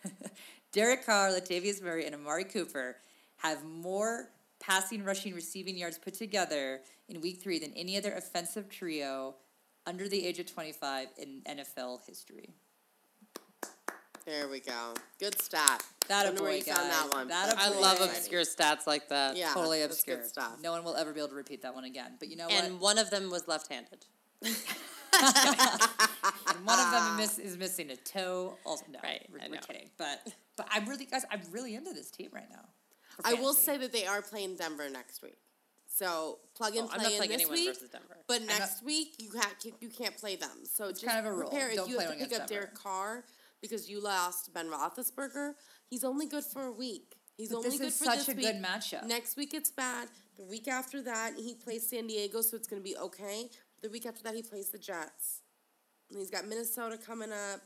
(laughs) Derek Carr, Latavius Murray, and Amari Cooper have more passing, rushing, receiving yards put together in week three than any other offensive trio under the age of 25 in NFL history. There we go. Good stat. That a Wonder where boy, you found guys. that one. That a I boy. love Yeah. obscure stats like that. Yeah, totally obscure. good stuff. No one will ever be able to repeat that one again. But you know And what? one of them was left-handed. And one of them (laughs) miss, is missing a toe. Also, no, Right, we're, we're kidding. But but I'm really guys, I'm really into this team right now. I will say that they are playing Denver next week. So plug oh, and Oh, I'm play not in this week. versus Denver. But not- next week you can't you can't play them. So just kind of a rule. prepare Don't you play have to pick up Denver. Derek Carr because you lost Ben Roethlisberger. He's only good for a week. He's But only good for such this a week. good matchup. Next week it's bad. The week after that he plays San Diego, so it's going to be okay. The week after that he plays the Jets. And he's got Minnesota coming up.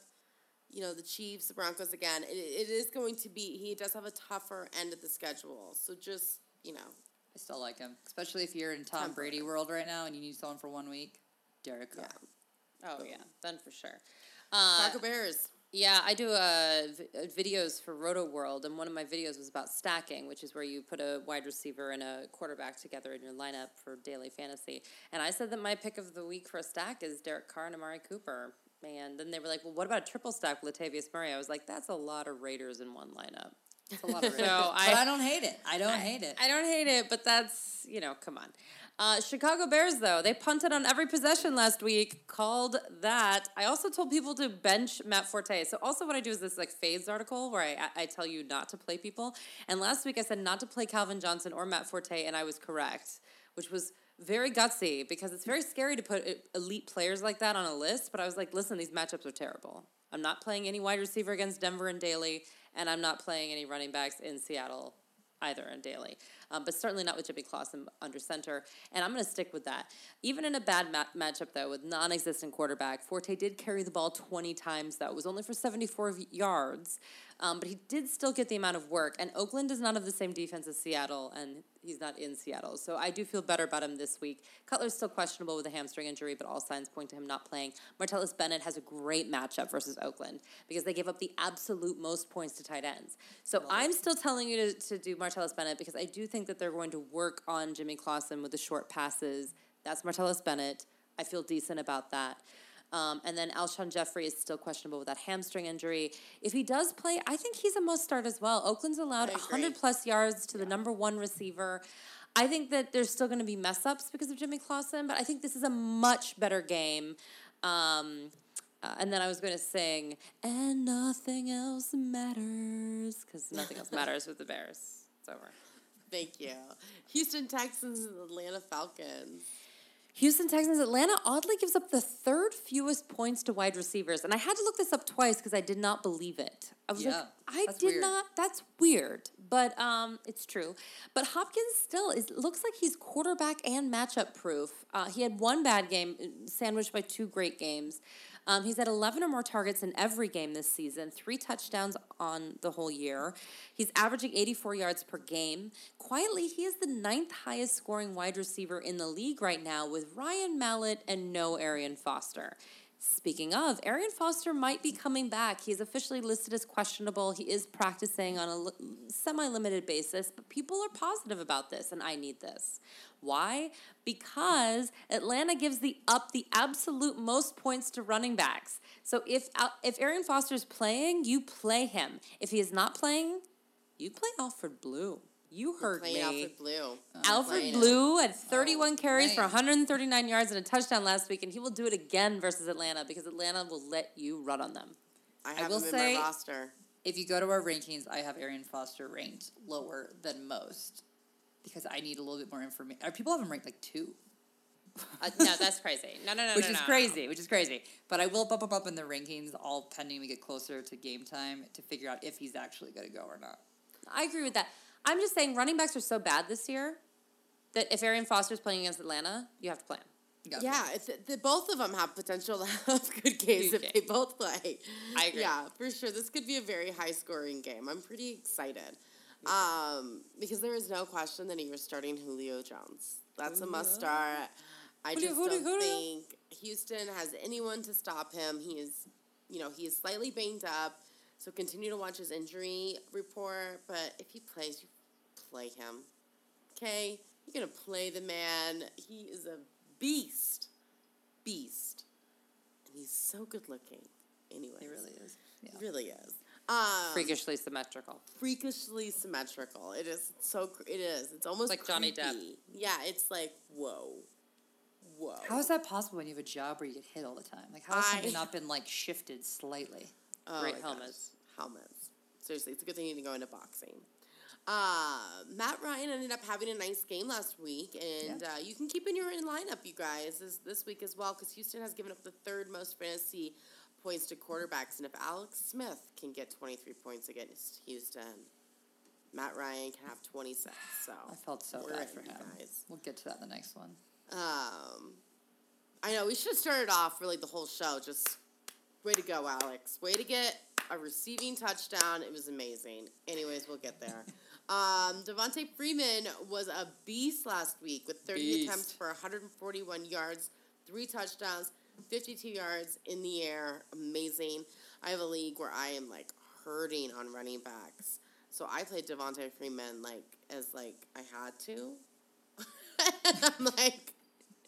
You know the Chiefs, the Broncos again. It, it is going to be. He does have a tougher end of the schedule. So just you know, I still like him, especially if you're in Tom Brady world right now and you need someone for one week. Derek Carr. yeah. Oh yeah, then for sure. Uh, Taco Bears. Yeah, I do uh, v- uh, videos for Rotoworld, and one of my videos was about stacking, which is where you put a wide receiver and a quarterback together in your lineup for daily fantasy. And I said that my pick of the week for a stack is Derek Carr and Amari Cooper. And then they were like, "Well, what about a triple stack with Latavius Murray?" I was like, "That's a lot of Raiders in one lineup." It's a lot of (laughs) So I- but I don't hate it. I don't hate it. I don't hate it, but that's, you know, come on. Uh, Chicago Bears, though, they punted on every possession last week, called that. I also told people to bench Matt Forte. So, also, what I do is this like fades article where I, I tell you not to play people. And last week I said not to play Calvin Johnson or Matt Forte, and I was correct, which was very gutsy because it's very scary to put e- elite players like that on a list. But I was like, listen, these matchups are terrible. I'm not playing any wide receiver against Denver and Daly, and I'm not playing any running backs in Seattle either and daily, um, but certainly not with Jimmy Clausen under center. And I'm going to stick with that. Even in a bad ma- matchup, though, with non existent quarterback, Forte did carry the ball 20 times, though. It was only for 74 yards, um, but he did still get the amount of work. And Oakland does not have the same defense as Seattle, and he's not in Seattle. So I do feel better about him this week. Cutler's still questionable with a hamstring injury, but all signs point to him not playing. Martellus Bennett has a great matchup versus Oakland because they gave up the absolute most points to tight ends. So I'm still telling you to, to do Martellus Bennett because I do think that they're going to work on Jimmy Clausen with the short passes. That's Martellus Bennett. I feel decent about that. Um, and then Alshon Jeffery is still questionable with that hamstring injury. If he does play, I think he's a must start as well. Oakland's allowed 100 plus yards to the number one receiver. I think that there's still going to be mess ups because of Jimmy Clausen, but I think this is a much better game. Um, uh, and then I was going to sing, and nothing else matters, because nothing else (laughs) matters with the Bears. It's over. Thank you. Houston Texans and Atlanta Falcons. Houston Texans, Atlanta oddly gives up the third fewest points to wide receivers. And I had to look this up twice because I did not believe it. I was Yeah, like, I did weird. not, that's weird. But um, it's true. But Hopkins still is looks like he's quarterback and matchup proof. Uh, he had one bad game, uh, sandwiched by two great games. Um, he's had 11 or more targets in every game this season, three touchdowns on the whole year. He's averaging 84 yards per game. Quietly, he is the ninth highest scoring wide receiver in the league right now with Ryan Mallett and no Arian Foster. Speaking of, Arian Foster might be coming back. He is officially listed as questionable. He is practicing on a semi limited basis, but people are positive about this, and I need this. Why? Because Atlanta gives the up the absolute most points to running backs. So if Al- if Arian Foster's playing, you play him. If he is not playing, you play Alfred Blue. You heard Playing me. Alfred Blue. Alfred playing Blue had 31 carries for 139 yards and a touchdown last week, and he will do it again versus Atlanta because Atlanta will let you run on them. I have will him in say- my roster. If you go to our rankings, I have Arian Foster ranked lower than most because I need a little bit more information. Are people have him ranked like two, Uh, no, that's crazy. No, no, no, no. (laughs) which no, is no. crazy, which is crazy. But I will bump him up in the rankings, all pending we get closer to game time to figure out if he's actually going to go or not. I agree with that. I'm just saying running backs are so bad this year that if Arian Foster is playing against Atlanta, you have to play him. Yeah, the, both of them have potential to have (laughs) good games if they both play. I agree. Yeah, for sure. This could be a very high scoring game. I'm pretty excited. Um, because there is no question that he was starting Julio Jones. That's a must start. I Julio, just Julio, don't Julio. think Houston has anyone to stop him. He is, you know, he is slightly banged up. So continue to watch his injury report. But if he plays, you play him. Okay, you're gonna play the man. He is a beast, beast, and he's so good looking. Anyway, He really is. Yeah. really is. Um, Freakishly symmetrical. freakishly symmetrical. It is so. It is. It's almost Like Johnny Depp. Yeah, it's like whoa, whoa. How is that possible when you have a job where you get hit all the time? Like, how has I- something not been like shifted slightly? Oh Great helmets. gosh. Helmets. Seriously, it's a good thing you didn't go into boxing. Uh, Matt Ryan ended up having a nice game last week, and Yeah. uh, you can keep in your in lineup, you guys, this, this week as well, because Houston has given up the third most fantasy points to quarterbacks, and if Alex Smith can get 23 points against Houston, Matt Ryan can have 26. So I felt so bad for him. guys. We'll get to that in the next one. Um, I know we should have started off really the whole show. Just way to go, Alex. Way to get a receiving touchdown. It was amazing. Anyways, we'll get there. (laughs) Um, Devonta Freeman was a beast last week with 30 Beast. attempts for 141 yards, three touchdowns, 52 yards in the air. Amazing. I have a league where I am like hurting on running backs. So I played Devonta Freeman like as like I had to. And (laughs) I'm like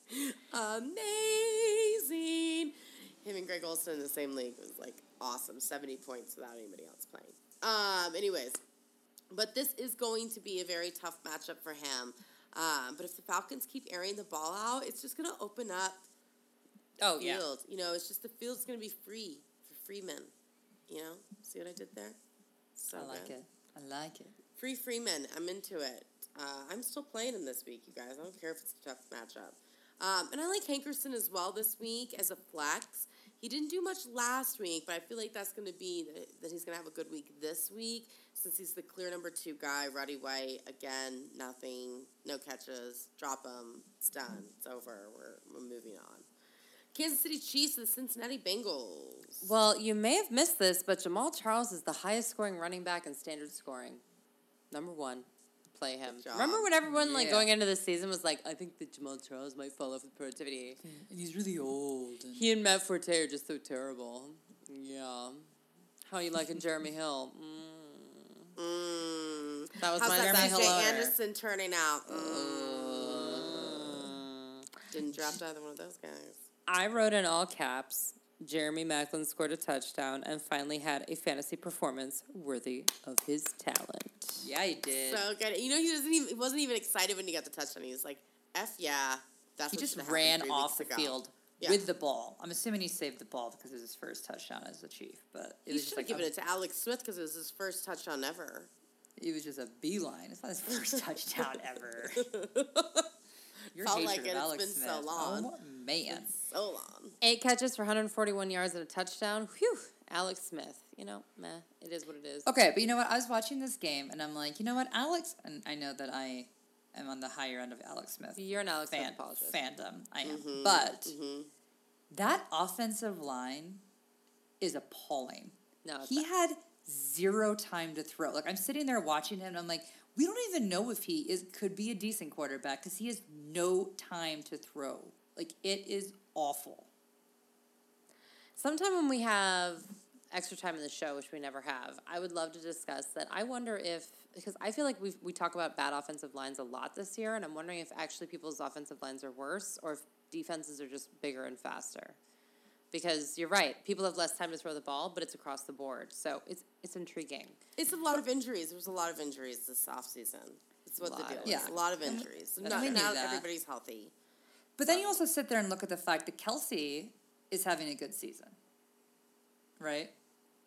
(laughs) amazing. Him and Greg Olsen in the same league was like awesome. 70 points without anybody else playing. Um, anyways, but this is going to be a very tough matchup for him. Um, but if the Falcons keep airing the ball out, it's just going to open up Oh the yeah. field. You know, it's just the field's going to be free for Freeman. You know, see what I did there? So I like good. it. I like it. Free Freeman, I'm into it. Uh, I'm still playing him this week, you guys. I don't care if it's a tough matchup. Um, and I like Hankerson as well this week as a flex. He didn't do much last week, but I feel like that's going to be that, that he's going to have a good week this week since he's the clear number two guy. Roddy White again, nothing, no catches, drop him, it's done, it's over. We're, we're moving on. Kansas City Chiefs and the Cincinnati Bengals. Well, you may have missed this, but Jamaal Charles is the highest scoring running back in standard scoring. Number one. Play him. Good. Remember when everyone like Yeah. going into the season was like, I think that Jamaal Charles might fall off with productivity. And he's really old. And He and Matt Forte are just so terrible. Yeah. How you liking Jeremy Hill? Mm. Mm. That was How's my that Jeremy CJ Hill order. Anderson turning out? Mm. Mm. Didn't draft either one of those guys. I wrote in all caps. Jeremy Maclin scored a touchdown and finally had a fantasy performance worthy of his talent. Yeah, he did. So good. You know, he doesn't even. He wasn't even excited when he got the touchdown. He was like, "F yeah." That's he just ran off the ago. field Yeah. with the ball. I'm assuming he saved the ball because it was his first touchdown as a Chief. But it He was should just have like given a, it to Alex Smith because it was his first touchdown ever. it was just a beeline. It's not his first (laughs) touchdown ever. (laughs) Your Felt hatred like of it. It's Alex been so Smith. Oh, long. Oh man. So long. Eight catches for 141 yards and a touchdown. Whew. Alex Smith. You know, meh. It is what it is. Okay, but you know what? I was watching this game and I'm like, you know what, Alex, and I know that I am on the higher end of Alex Smith You're an Alex fan, Smith apologist. fandom. I am, Mm-hmm. but that offensive line is appalling. No, it's he had zero time to throw. Like I'm sitting there watching him, and I'm like, we don't even know if he is could be a decent quarterback because he has no time to throw. Like it is awful. Sometime when we have extra time in the show, which we never have, I would love to discuss that. I wonder if because I feel like we we talk about bad offensive lines a lot this year, and I'm wondering if actually people's offensive lines are worse or if defenses are just bigger and faster. Because you're right, people have less time to throw the ball, but it's across the board, so it's it's intriguing. It's a lot of injuries. There's a lot of injuries this offseason. It's what the Lot deal of- is. Yeah. A lot of injuries. and Not, we knew not that. everybody's healthy. But then you also sit there and look at the fact that Kelce is having a good season, right?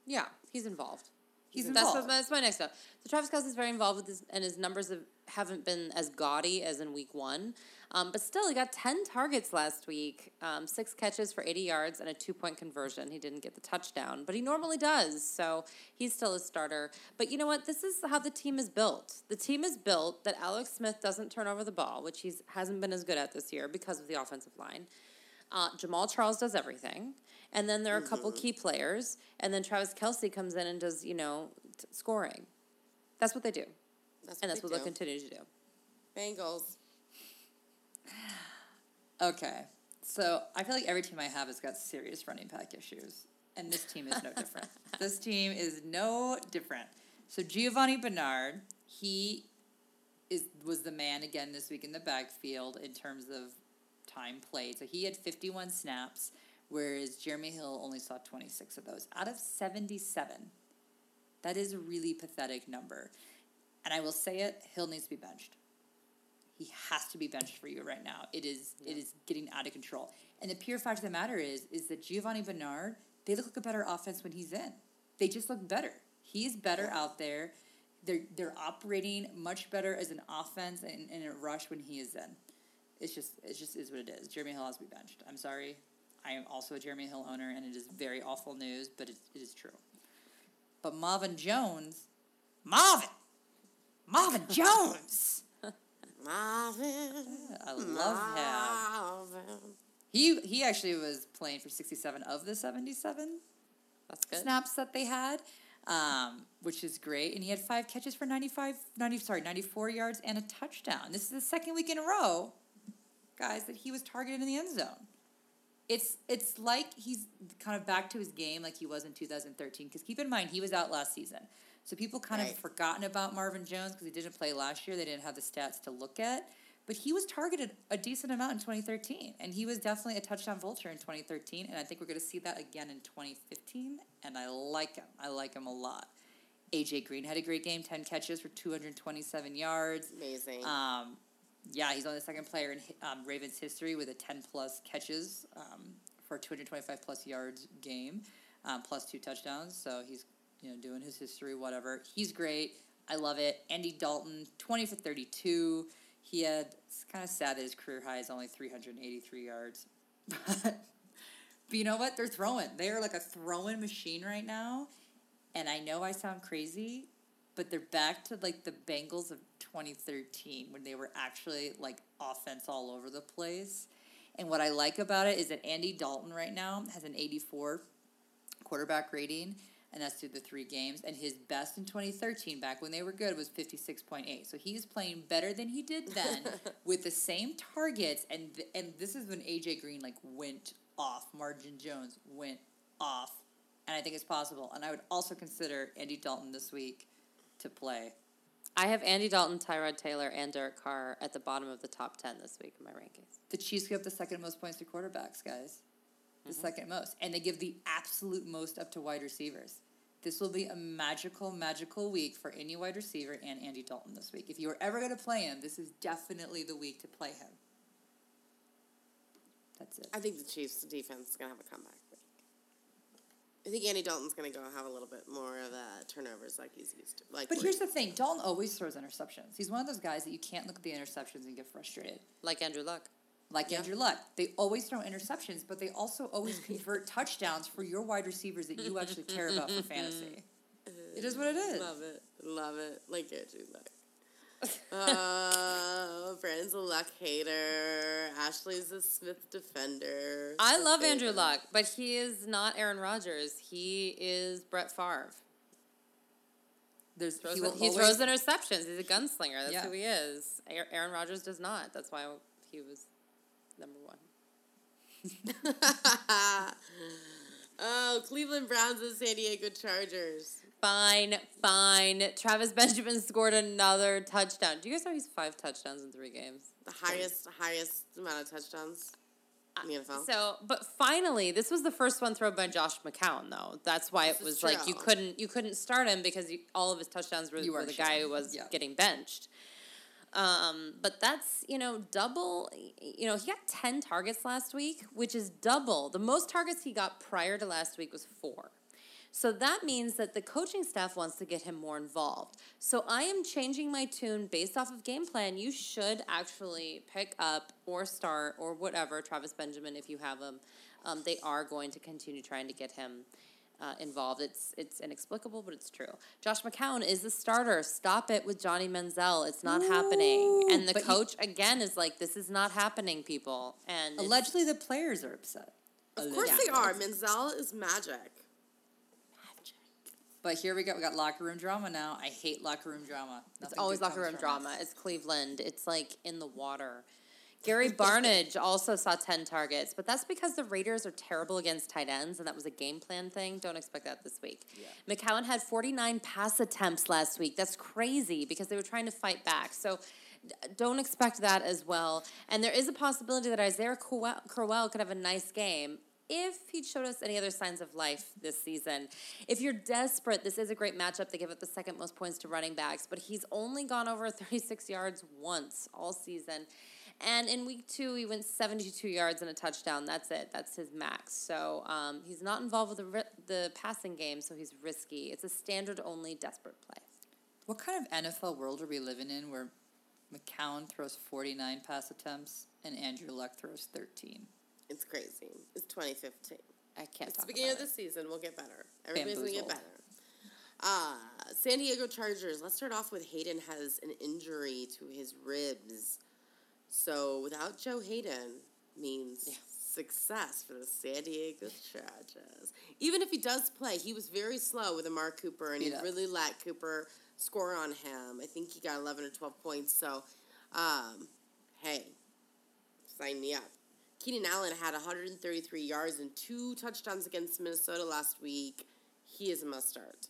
Yeah, he's involved. He's that's involved. What, that's my next note. So Travis Kelce's very involved with this, and his numbers have, haven't been as gaudy as in week one. Um, but still, he got 10 targets last week, um, six catches for 80 yards, and a two point conversion. He didn't get the touchdown, but he normally does. So he's still a starter. But you know what? This is how the team is built. The team is built that Alex Smith doesn't turn over the ball, which he hasn't been as good at this year because of the offensive line. Uh, Jamaal Charles does everything, and then there are a couple mm-hmm. key players, and then Travis Kelce comes in and does you know t- scoring. That's what they do. That's what and that's they what they'll continue to do. Bengals. Okay. So I feel like every team I have has got serious running back issues. And this team is no different. (laughs) this team is no different. So Giovani Bernard, he is was the man again this week in the backfield in terms of time played. So he had 51 snaps, whereas Jeremy Hill only saw 26 of those out of 77. That is a really pathetic number. And I will say it, Hill needs to be benched. He has to be benched for you right now. It is it is getting out of control. And the pure fact of the matter is is that Giovani Bernard, they look like a better offense when he's in. They just look better. He's better out there. They're they're operating much better as an offense and in a rush when he is in. It's just it just is what it is. Jeremy Hill has to be benched. I'm sorry. I am also a Jeremy Hill owner, and it is very awful news, but it, it is true. But Marvin Jones, Marvin, Marvin (laughs) Jones. Marvin. I love him. Marvin. He he actually was playing for 67 of the 77 That's good. snaps that they had, um, which is great. And he had five catches for 95, 90, sorry, 94 yards and a touchdown. This is the second week in a row, guys, that he was targeted in the end zone. It's it's like he's kind of back to his game like he was in 2013. Because keep in mind, he was out last season. So people kind of forgotten about Marvin Jones because he didn't play last year. They didn't have the stats to look at. But he was targeted a decent amount in 2013. And he was definitely a touchdown vulture in 2013. And I think we're going to see that again in 2015. And I like him. I like him a lot. AJ Green had a great game 10 catches for 227 yards. Amazing. Um, yeah, he's only the second player in um, Ravens history with a 10 plus catches um, for 225 plus yards game, um, plus two touchdowns. So he's you know doing his history, whatever. He's great. I love it. Andy Dalton, 20 for 32. He had it's kind of sad that his career high is only 383 yards. But, (laughs) but you know what? They're throwing. They're like a throwing machine right now. And I know I sound crazy, but they're back to like the Bengals of 2013 when they were actually like offense all over the place. And what I like about it is that Andy Dalton right now has an 84 quarterback rating, and that's through the three games. And his best in 2013, back when they were good, was 56.8. So he's playing better than he did then (laughs) with the same targets. And th- and this is when AJ Green like went off. Marvin Jones went off, and I think it's possible. And I would also consider Andy Dalton this week to play. I have Andy Dalton, Tyrod Taylor, and Derek Carr at the bottom of the top 10 this week in my rankings. The Chiefs give up the second most points to quarterbacks, guys. The mm-hmm. second most. And they give the absolute most up to wide receivers. This will be a magical, magical week for any wide receiver and Andy Dalton this week. If you are ever going to play him, this is definitely the week to play him. That's it. I think the Chiefs' defense is going to have a comeback week. I think Andy Dalton's going to go have a little bit more of uh, turnovers like he's used to. Like But here's the thing Dalton always throws interceptions. He's one of those guys that you can't look at the interceptions and get frustrated. Like Andrew Luck. like Yeah. Andrew Luck. They always throw interceptions, but they also always convert (laughs) touchdowns for your wide receivers that you actually care about for fantasy. (laughs) It is what it is. Love it. Love it. Like Andrew Luck. Uh, Brandon's a Luck hater. Ashley's a Smith defender. I love they- Andrew Luck, but he is not Aaron Rodgers. He is Brett Favre. There's, Throws he he, will he always- throws interceptions. He's a gunslinger. That's Yeah. who he is. Aaron Rodgers does not. That's why he was number one. (laughs) oh, Cleveland Browns and San Diego Chargers. Fine, fine. Travis Benjamin scored another touchdown. Do you guys know he's five touchdowns in three games? The highest, highest amount of touchdowns in the NFL. So, but finally, this was the first one thrown by Josh McCown, though. That's why it was like you couldn't you couldn't start him because you, all of his touchdowns were weren't the sure. guy who was Yeah. getting benched. Um, but that's you know double. You know he got ten targets last week, which is double. The most targets he got prior to last week was four. So that means that the coaching staff wants to get him more involved. So I am changing my tune based off of game plan. You should actually pick up or start or whatever Travis Benjamin if you have him. Um, they are going to continue trying to get him uh, involved. It's it's inexplicable, but it's true. Josh McCown is the starter. Stop it with Johnny Manziel. It's not happening. And the but you- coach again is like, this is not happening, people. And Allegedly, the players are upset. Of course they are. Manziel is magic. But here we go. We got locker room drama now. I hate locker room drama. It's always locker room drama. It's Cleveland. It's like in the water. Gary Barnidge also saw 10 targets, but that's because the Raiders are terrible against tight ends, and that was a game plan thing. Don't expect that this week. McCown had 49 pass attempts last week. That's crazy because they were trying to fight back. So don't expect that as well. And there is a possibility that Isaiah Crowell could have a nice game if he'd showed us any other signs of life this season. If you're desperate, this is a great matchup. They give up the second most points to running backs, but he's only gone over (laughs) 36 yards once all season. And in week two, he went 72 yards and a touchdown. That's it. That's his max. So um, he's not involved with the, the passing game, so he's risky. It's a standard only desperate play. What kind of NFL world are we living in where McCown throws 49 pass attempts and Andrew Luck throws 13? It's crazy. It's 2015. I can't It's the beginning of the season. We'll get better. Everybody's going to get better. Uh, San Diego Chargers. Let's start off with Haden has an injury to his ribs. So without Joe Haden means success for the San Diego Chargers. Even if he does play, he was very slow with Amari Cooper and he up. really let Cooper score on him. I think he got 11 or 12 points. So, um, hey, sign me up. Keenan Allen had 133 yards and two touchdowns against Minnesota last week. He is a must start.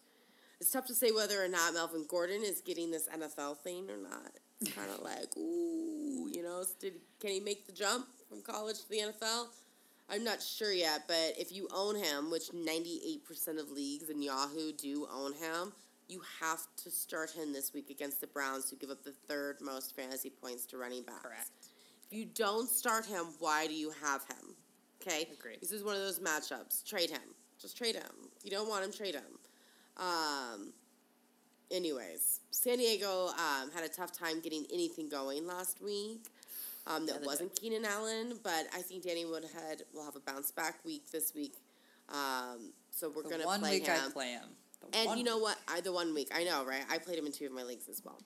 It's tough to say whether or not Melvin Gordon is getting this NFL thing or not. It's kind of (laughs) like, ooh, you know, did, can he make the jump from college to the NFL? I'm not sure yet, but if you own him, which 98% of leagues in Yahoo do own him, you have to start him this week against the Browns, who give up the third most fantasy points to running backs. Correct. You don't start him, why do you have him? Okay? Agreed. This is one of those matchups. Trade him. Just trade him. If you don't want him, trade him. Um, anyways, San Diego um, had a tough time getting anything going last week. Um, that they wasn't Keenan Allen, but I think Danny Woodhead will have a bounce back week this week. Um, so we're gonna one play week him. I play him. And you know week. what? I the one week I know, right? I played him in two of my leagues as well.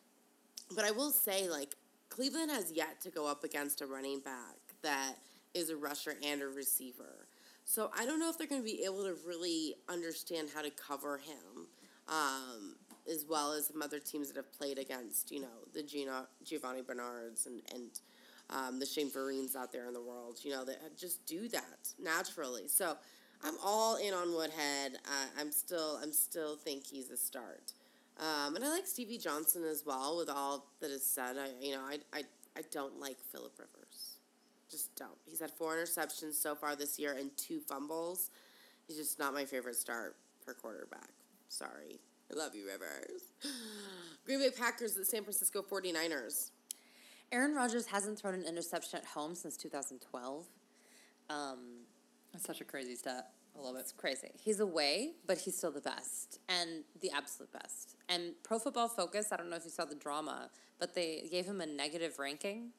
But I will say, like Cleveland has yet to go up against a running back that is a rusher and a receiver. So I don't know if they're going to be able to really understand how to cover him, um, as well as some other teams that have played against, you know, the Gino, Giovani Bernards and and um, the Shane Vereen's out there in the world, you know, that just do that naturally. So I'm all in on Woodhead. Uh, I'm still, I'm still think he's a start. Um, and I like Stevie Johnson as well. With all that is said, I, you know, I, I, I don't like Philip Rivers. Just don't. He's had four interceptions so far this year and two fumbles. He's just not my favorite start for quarterback. Sorry. I love you, Rivers. (gasps) Green Bay Packers, the San Francisco 49ers. Aaron Rodgers hasn't thrown an interception at home since 2012. Um, That's such a crazy stat. I love it. It's crazy. He's away, but he's still the best and the absolute best. And Pro Football Focus, I don't know if you saw the drama, but they gave him a negative ranking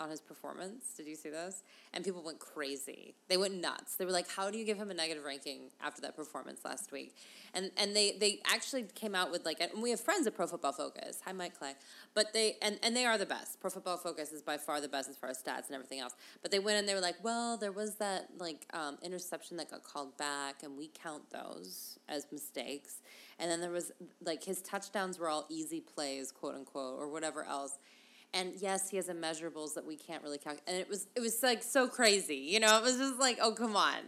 on his performance. Did you see those? And people went crazy. They went nuts. They were like, "How do you give him a negative ranking after that performance last week?" And and they they actually came out with like, and we have friends at Pro Football Focus. Hi, Mike Clay. But they and and they are the best. Pro Football Focus is by far the best as far as stats and everything else. But they went and they were like, "Well, there was that like um, interception that got called back, and we count those as mistakes." And then there was like his touchdowns were all easy plays, quote unquote, or whatever else and yes, he has immeasurables that we can't really calculate. And it was it was like so crazy, you know. It was just like, oh come on,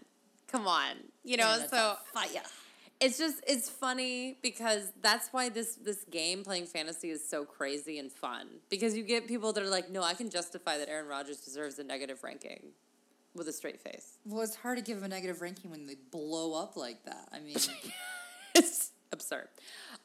come on, you know. It's so fire. it's just it's funny because that's why this this game playing fantasy is so crazy and fun because you get people that are like, no, I can justify that Aaron Rodgers deserves a negative ranking with a straight face. Well, it's hard to give him a negative ranking when they blow up like that. I mean, (laughs) it's absurd.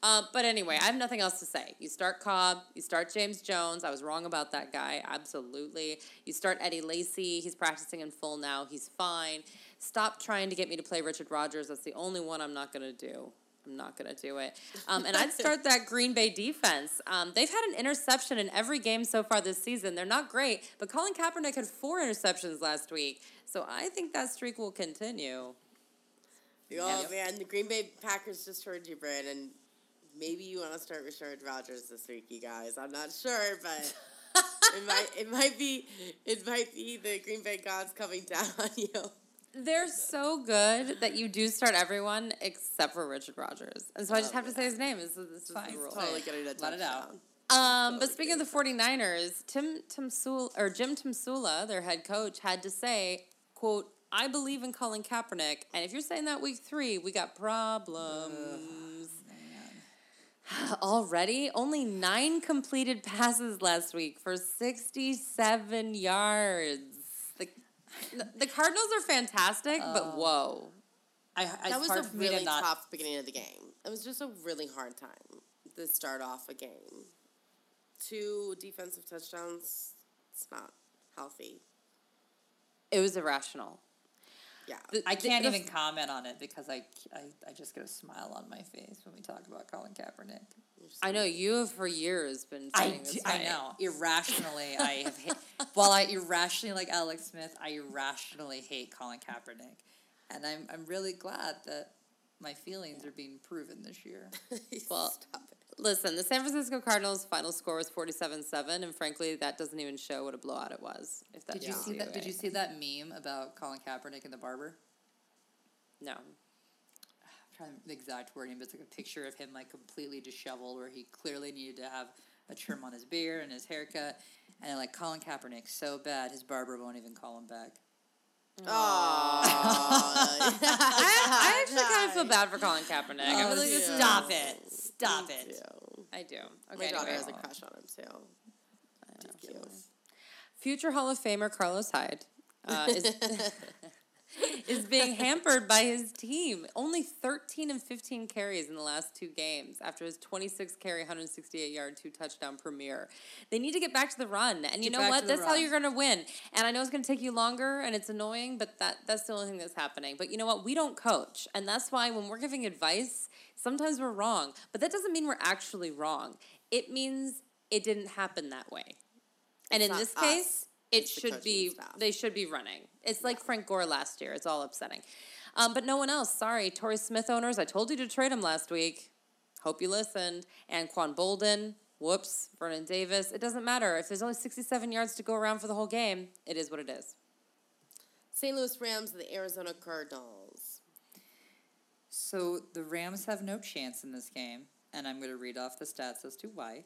Um, but anyway, I have nothing else to say. You start Cobb, you start James Jones. I was wrong about that guy, absolutely. You start Eddie Lacy. He's practicing in full now. He's fine. Stop trying to get me to play Richard Rodgers. That's the only one I'm not going to do. I'm not going to do it. Um, and I'd (laughs) start that Green Bay defense. Um, they've had an interception in every game so far this season. They're not great, but Colin Kaepernick had four interceptions last week. So I think that streak will continue. Oh man, the Green Bay Packers just heard you, Brandon. Maybe you want to start Richard Rodgers this week, you guys. I'm not sure, but (laughs) it might it might be it might be the Green Bay gods coming down (laughs) on you. They're so good that you do start everyone except for Richard Rodgers. And so I just have to say his name. This is, this is Fine. the rule. Totally getting a Let it out. Um, but speaking of the 49ers, Tim Tomsula or Jim Tomsula, their head coach, had to say, quote, I believe in Colin Kaepernick, and if you're saying that week three, we got problems. (sighs) Already, only nine completed passes last week for 67 yards. The, the Cardinals are fantastic, but oh. whoa. I, it's That was a really to not. tough beginning of the game. It was just a really hard time to start off a game. Two defensive touchdowns. It's not healthy. It was irrational. Yeah. The- I can't the even comment on it because I, I, I just get a smile on my face when we talk about Colin Kaepernick. I know you have for years been I, saying this. do- I know. (laughs) Irrationally, I have hate, while I irrationally like Alex Smith, I irrationally hate Colin Kaepernick. And I'm, I'm really glad that my feelings are being proven this year. (laughs) Well, Stop it. Listen, the San Francisco Cardinals' final score was forty-seven-seven, and frankly, that doesn't even show what a blowout it was. If that Did you see that? Did you see that meme about Colin Kaepernick and the barber? No. I'm trying to the exact wording, but it's like a picture of him like completely disheveled, where he clearly needed to have a trim on his beard and his haircut, and like Colin Kaepernick so bad his barber won't even call him back. Oh. (laughs) I, I actually kind of feel bad for Colin Kaepernick. I Oh, feel like this is stop it! Stop Me it! too. I do. My Okay, daughter anyway. has a crush on him too. Ridiculous. Future Hall of Famer Carlos Hyde uh, is, (laughs) is being hampered by his team. Only 13 and 15 carries in the last two games after his 26 carry, 168 yard, two touchdown premiere. They need to get back to the run. And you Get know what? That's how you're going to win. And I know it's going to take you longer and it's annoying, but that that's the only thing that's happening. But you know what? We don't coach. And that's why when we're giving advice, sometimes we're wrong. But that doesn't mean we're actually wrong. It means it didn't happen that way. And It's in this us. case, it It's should be staff. they should be running. It's like Frank Gore last year. It's all upsetting. Um, but no one else. Sorry, Torrey Smith owners. I told you to trade him last week. Hope you listened. And Quan Boldin. Whoops. Vernon Davis. It doesn't matter if there's only 67 yards to go around for the whole game. It is what it is. St. Louis Rams, and the Arizona Cardinals. So the Rams have no chance in this game, and I'm going to read off the stats as to why.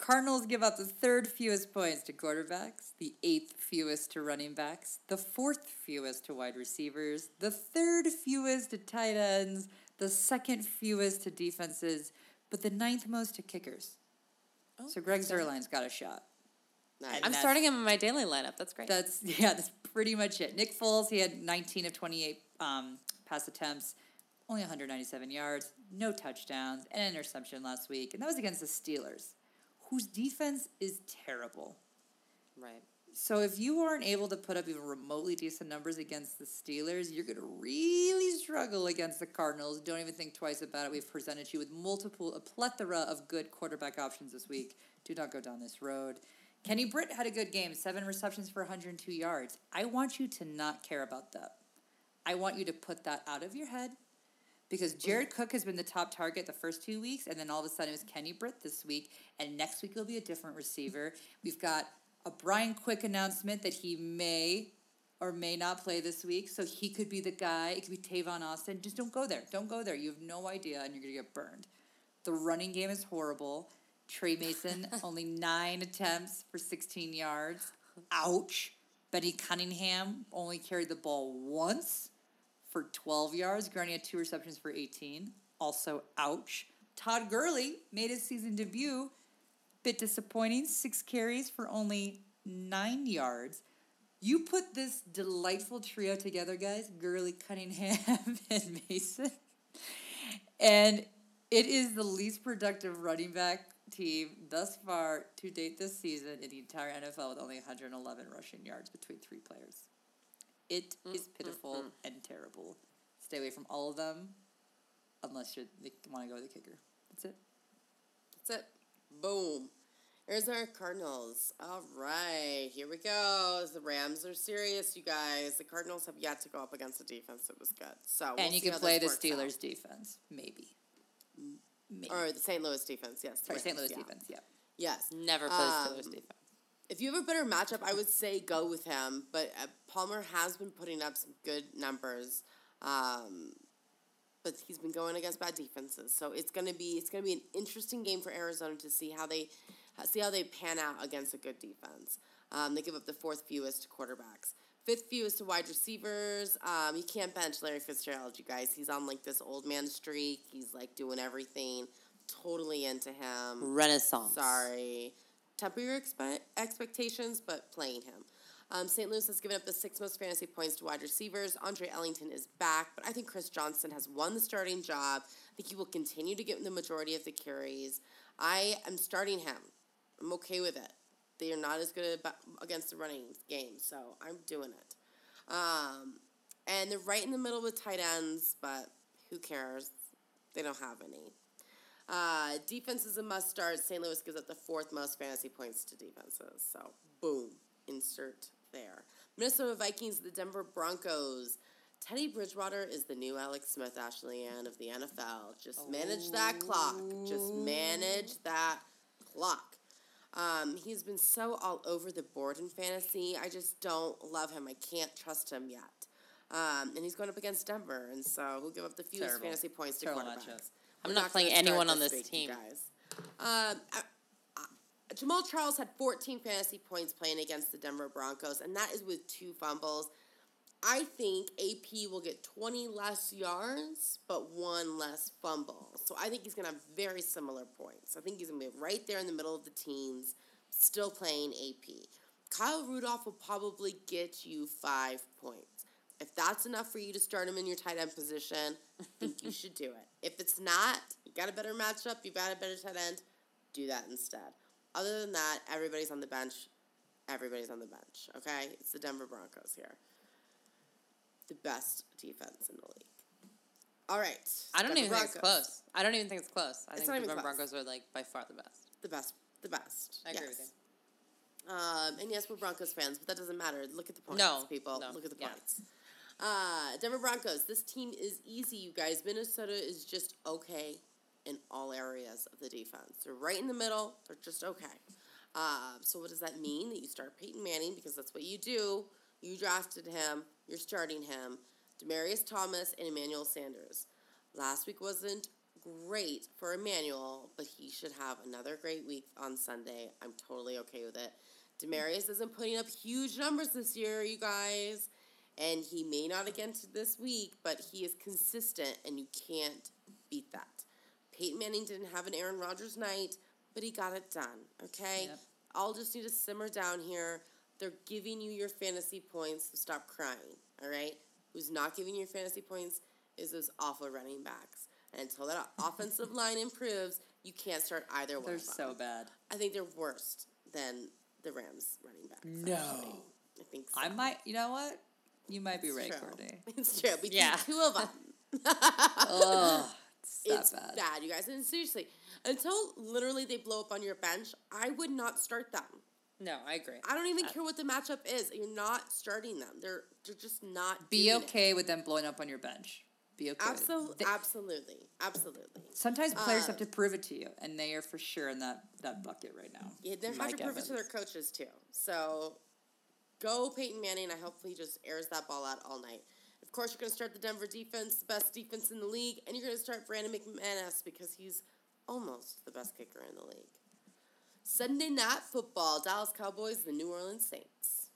Cardinals give up the third fewest points to quarterbacks, the eighth fewest to running backs, the fourth fewest to wide receivers, the third fewest to tight ends, the second fewest to defenses, but the ninth most to kickers. so Greg Zuerlein's got a shot. Nice. And I'm starting him in my daily lineup. That's great. That's (laughs) yeah, that's pretty much it. Nick Foles, he had 19 of 28 um, pass attempts, only 197 yards, no touchdowns, and an interception last week, and that was against the Steelers, whose defense is terrible. right. So if you aren't able to put up even remotely decent numbers against the Steelers, you're going to really struggle against the Cardinals. Don't even think twice about it. We've presented you with multiple, a plethora of good quarterback options this week. Do not go down this road. Kenny Britt had a good game, seven receptions for 102 yards. I want you to not care about that. I want you to put that out of your head because mm-hmm. Jared Cook has been the top target the first two weeks, and then all of a sudden it was Kenny Britt this week, and next week it'll be a different receiver. We've got a Brian Quick announcement that he may or may not play this week, so he could be the guy. It could be Tavon Austin. Just don't go there. Don't go there. You have no idea, and you're gonna get burned. The running game is horrible. Tre Mason (laughs) only nine attempts for 16 yards. Ouch. Benny Cunningham only carried the ball once for 12 yards. Gurley had two receptions for 18. Also, ouch. Todd Gurley made his season debut. Bit disappointing. Six carries for only nine yards. You put this delightful trio together, guys Gurley, Cunningham, (laughs) and Mason. And it is the least productive running back team thus far to date this season in the entire NFL with only 111 rushing yards between three players. It mm, is mm, pitiful mm. and terrible. Stay away from all of them unless you want to go with the kicker. That's it. That's it. Boom. Arizona Cardinals. All right, here we go. The Rams are serious, you guys. The Cardinals have yet to go up against a defense that was good. So we'll and you can play the this works out. Steelers defense, maybe. Maybe. or the St. Louis defense. Yes, the Sorry, St. Louis yeah. defense, yeah. Yes. Never plays Um, Steelers defense. If you have a better matchup, I would say go with him. But uh, Palmer has been putting up some good numbers, um, but he's been going against bad defenses. So it's gonna be it's gonna be an interesting game for Arizona to see how they see how they pan out against a good defense. Um, they give up the fourth fewest to quarterbacks. Fifth fewest to wide receivers. Um, you can't bench Larry Fitzgerald, you guys. He's on like this old man streak. He's like doing everything. Totally into him. Renaissance. Sorry. Temper your expe- expectations, but playing him. Um, St. Louis has given up the six most fantasy points to wide receivers. Andre Ellington is back, but I think Chris Johnson has won the starting job. I think he will continue to get the majority of the carries. I am starting him. I'm okay with it. They are not as good against the running game, so I'm doing it. Um, and they're right in the middle with tight ends, but who cares? They don't have any. Uh, defense is a must start. St. Louis gives up the fourth most fantasy points to defenses. So, boom, insert there. Minnesota Vikings, the Denver Broncos. Teddy Bridgewater is the new Alex Smith, Ashley Ann of the NFL. Just manage that clock. Just manage that clock. Um, he's been so all over the board in fantasy. I just don't love him. I can't trust him yet. Um, and he's going up against Denver, and so he'll give up the fewest Terrible. fantasy points to Terrible quarterbacks. I'm not playing anyone on this week, team. guys. Um, I- I- Jamaal Charles had 14 fantasy points playing against the Denver Broncos, and that is with two fumbles. I think AP will get 20 less yards, but one less fumble. So I think he's going to have very similar points. I think he's going to be right there in the middle of the teams, still playing AP. Kyle Rudolph will probably get you five points. If that's enough for you to start him in your tight end position, I think you should do it. If it's not, you got a better matchup, you got a better tight end, do that instead. Other than that, everybody's on the bench. Everybody's on the bench, okay? It's the Denver Broncos here. The best defense in the league. All right. I don't Denver even think it's close. I don't even think it's close. I It's think the Denver. Broncos are like by far the best. The best. The best. I agree yes. with Um, and yes, we're Broncos fans, but that doesn't matter. Look at the points, No, people. no, Look at the yeah. points. Uh, Denver Broncos. This team is easy, you guys. Minnesota is just okay in all areas of the defense. They're right in the middle. They're just okay. Uh, so what does that mean? That you start Peyton Manning because that's what you do. You drafted him. You're starting him. Demaryius Thomas and Emmanuel Sanders. Last week wasn't great for Emmanuel, but he should have another great week on Sunday. I'm totally okay with it. Demaryius isn't putting up huge numbers this year, you guys, and he may not again to this week, but he is consistent, and you can't beat that. Peyton Manning didn't have an Aaron Rodgers night, but he got it done. Okay, Yep. I'll just need to simmer down here. They're giving you your fantasy points, so stop crying. All right, who's not giving you your fantasy points is those awful running backs. And until that (laughs) offensive line improves, you can't start either one. They're of them. so bad. I think they're worse than the Rams running backs. No. actually. I think so. I might. You know what? You might be It's right, true. Courtney. (laughs) It's true. Between Yeah. two of them. (laughs) Ugh, it's that it's bad. bad, you guys. And seriously, until literally they blow up on your bench, I would not start them. No, I agree. I don't Uh, even care what the matchup is. You're not starting them. They're they're just not. Be doing it. okay with them blowing up on your bench. Be okay. with it. Absolutely, They- absolutely, absolutely. sometimes players have Uh, to prove it to you, and they are for sure in that, that bucket right now. Yeah, they have Mike to prove it to their coaches too. So go Peyton Manning. And I hope he just airs that ball out all night. Of course, you're going to start the Denver defense, the best defense in the league, and you're going to start Brandon McManus because he's almost the best kicker in the league. Sunday night football: Dallas Cowboys, the New Orleans Saints.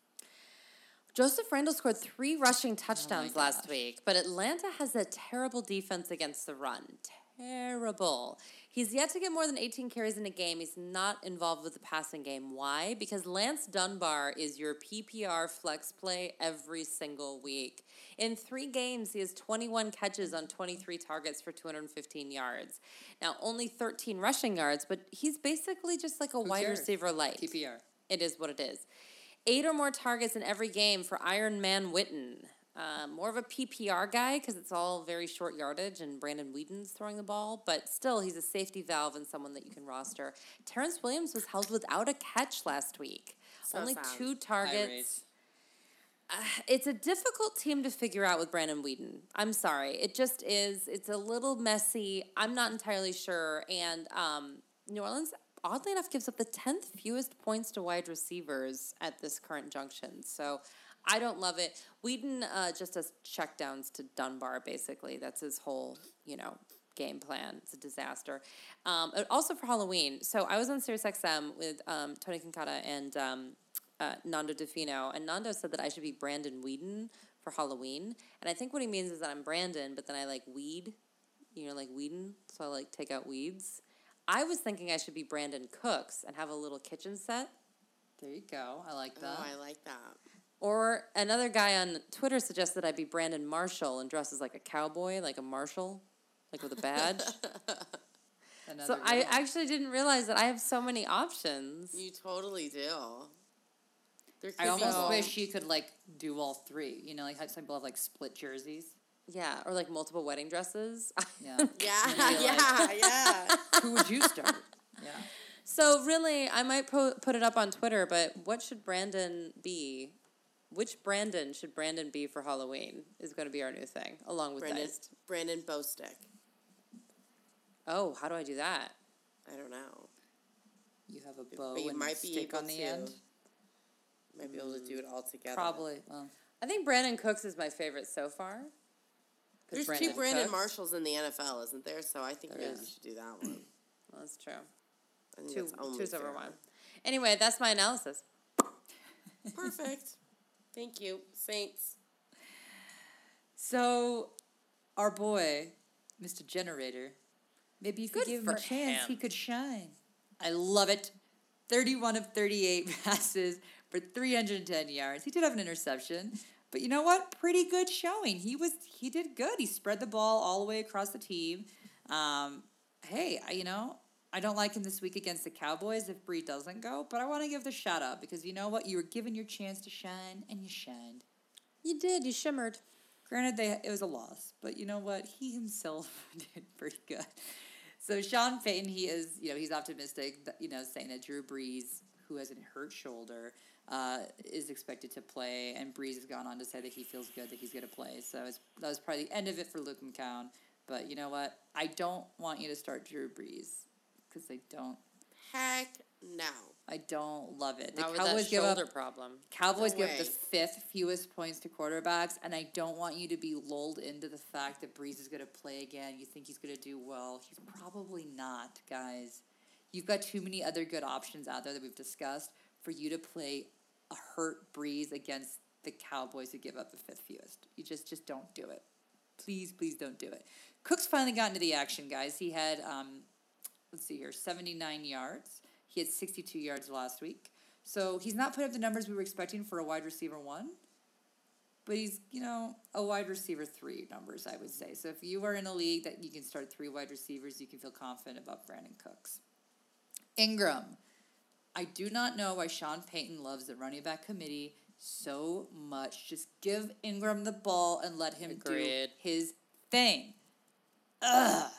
Joseph Randle scored three rushing touchdowns Oh last week, but Atlanta has a terrible defense against the run. Terrible. He's yet to get more than 18 carries in a game. He's not involved with the passing game. Why? Because Lance Dunbar is your PPR flex play every single week. In three games, he has 21 catches on 23 targets for 215 yards. Now, only 13 rushing yards, but he's basically just like a wide receiver light. PPR. It is what it is. Eight or more targets in every game for Iron Man Witten. Uh, more of a PPR guy because it's all very short yardage and Brandon Weeden's throwing the ball, but still, he's a safety valve and someone that you can roster. Terrance Williams was held without a catch last week. So Only two targets. rates. It's a difficult team to figure out with Brandon Weeden. I'm sorry. It just is. It's a little messy. I'm not entirely sure. And um, New Orleans oddly enough gives up the 10th fewest points to wide receivers at this current junction. So I don't love it. Weeden uh, just does checkdowns to Dunbar, basically. That's his whole, you know, game plan. It's a disaster. Um, also for Halloween. So I was on SiriusXM with um, Tony Concata and um, uh, Nando Di Fino, and Nando said that I should be Brandon Weeden for Halloween. And I think what he means is that I'm Brandon, but then I like weed, you know, like Weeden, so I like take out weeds. I was thinking I should be Brandin Cooks and have a little kitchen set. There you go. I like that. Oh, I like that. Or another guy on Twitter suggested I be Brandon Marshall and dress as like a cowboy, like a marshal, like with a badge. (laughs) So good I actually didn't realize that I have so many options. You totally do. I could almost be- wish you could like do all three. You know, like how some people have like split jerseys. Yeah, or like multiple wedding dresses. (laughs) Yeah. Yeah, Maybe, like- (laughs) yeah, yeah. Who would you start? Yeah. so really, I might po- put it up on Twitter. But what should Brandon be? Which Brandon should Brandon be for Halloween? Is going to be our new thing, along with Brandon, Diced. Brandon Bostick. Oh, how do I do that? I don't know. You have a bow but you and might be stick able on the to. end. Might be able to do it all together. Probably. Well, I think Brandin Cooks is my favorite so far. There's two Brandin Cooks- Marshalls in the NFL, isn't there? So I think There maybe is. you should do that one. (clears throat) Well, that's true. Two, two's over one. Anyway, that's my analysis. Perfect. Thank you, Saints. So, our boy, Mr. Generator, maybe if you Good gave him a chance, him. he could shine. I love it. 31 of 38 (laughs) passes for 310 yards. He did have an interception, but you know what? Pretty good showing. He was he did good. He spread the ball all the way across the team. Um, hey, I, you know, I don't like him this week against the Cowboys if Bree doesn't go, but I want to give the shout out because you know what? You were given your chance to shine and you shined. You did. You shimmered. Granted, they it was a loss, but you know what? He himself (laughs) did pretty good. So Sean Payton, he is, you know, he's optimistic, you know, saying that Drew Brees, who has a hurt shoulder, uh, is expected to play, and Brees has gone on to say that he feels good that he's going to play. So it's, that was probably the end of it for Luke McCown. But you know what? I don't want you to start Drew Brees because they don't. Heck no. I don't love it. The Not Cowboys give up shoulder problem. Cowboys No give up the fifth fewest points to quarterbacks, and I don't want you to be lulled into the fact that Brees is going to play again. You think he's going to do well. He's probably not, guys. You've got too many other good options out there that we've discussed for you to play a hurt Brees against the Cowboys who give up the fifth fewest. You just just don't do it. Please, please don't do it. Cook's finally got into the action, guys. He had um, let's see here, 79 yards. He had 62 yards last week. So he's not put up the numbers we were expecting for a wide receiver one, but he's, you know, a wide receiver three numbers, I would say. So if you are in a league that you can start three wide receivers, you can feel confident about Brandin Cooks. Ingram. I do not know why Sean Payton loves the running back committee so much. Just give Ingram the ball and let him Agreed. do his thing. Ugh.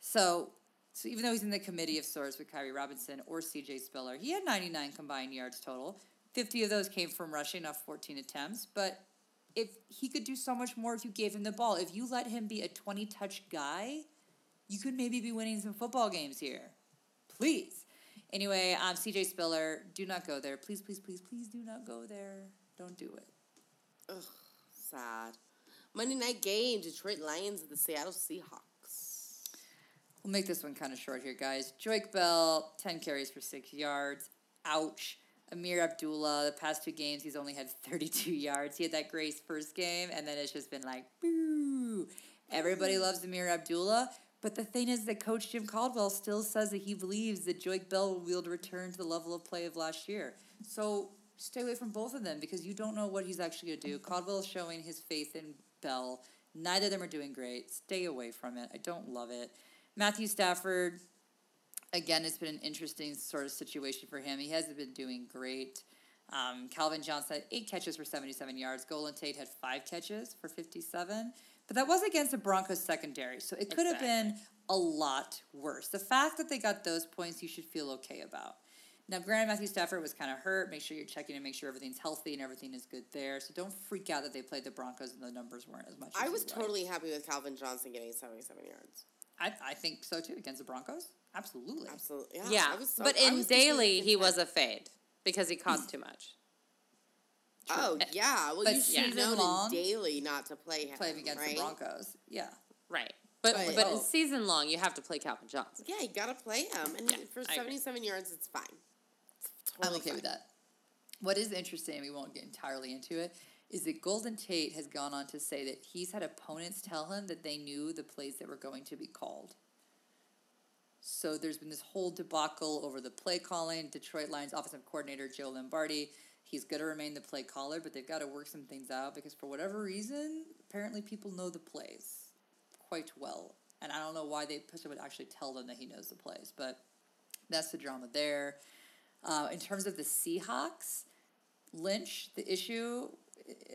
So, so even though he's in the committee of sorts with Khiry Robinson or CJ Spiller, he had 99 combined yards total. 50 of those came from rushing off 14 attempts, but if he could do so much more if you gave him the ball. If you let him be a 20 touch guy, you could maybe be winning some football games here. Please. Anyway, um, CJ Spiller, do not go there. Please, please, please, please do not go there. Don't do it. Ugh, sad. Monday night game: Detroit Lions and the Seattle Seahawks. We'll make this one kind of short here, guys. Joique Bell, 10 carries for six yards. Ouch. Ameer Abdullah, the past two games, he's only had 32 (laughs) yards. He had that great first game, and then it's just been like, boo. Everybody mm. loves Ameer Abdullah, but the thing is that Coach Jim Caldwell still says that he believes that Joique Bell will be able to return to the level of play of last year. So stay away from both of them because you don't know what he's actually going to do. Caldwell is showing his faith in Bell. Neither of them are doing great. Stay away from it. I don't love it. Matthew Stafford, again, it's been an interesting sort of situation for him. He hasn't been doing great. Um, Calvin Johnson had eight catches for 77 yards. Golden Tate had five catches for 57. But that was against the Broncos secondary, so it could have been a lot worse. The fact that they got those points, you should feel okay about. Now, granted, Matthew Stafford was kind of hurt. Make sure you're checking to make sure everything's healthy and everything is good there. So don't freak out that they played the Broncos and the numbers weren't as much. I as was totally happy with Calvin Johnson getting 77 yards. I, I think so too against the Broncos. Absolutely. Absolutely. Yeah. Yeah, I was so- but I in was daily he was a fade because he cost too much. Oh yeah. Well, But you should season have known in daily not to play him. Play against right? the Broncos. Yeah. Right, but But- but, Oh. in season long you have to play Calvin Johnson. Yeah, you gotta play him, and Yeah, for seventy-seven yards, it's fine. It's I'm totally okay with that. What is interesting, we won't get entirely into it, is that Golden Tate has gone on to say that he's had opponents tell him that they knew the plays that were going to be called. So there's been this whole debacle over the play calling. Detroit Lions offensive coordinator Joe Lombardi, he's going to remain the play caller, but they've got to work some things out because for whatever reason, apparently people know the plays quite well. And I don't know why they would actually tell them that he knows the plays, but that's the drama there. Uh, in terms of the Seahawks, Lynch, the issue,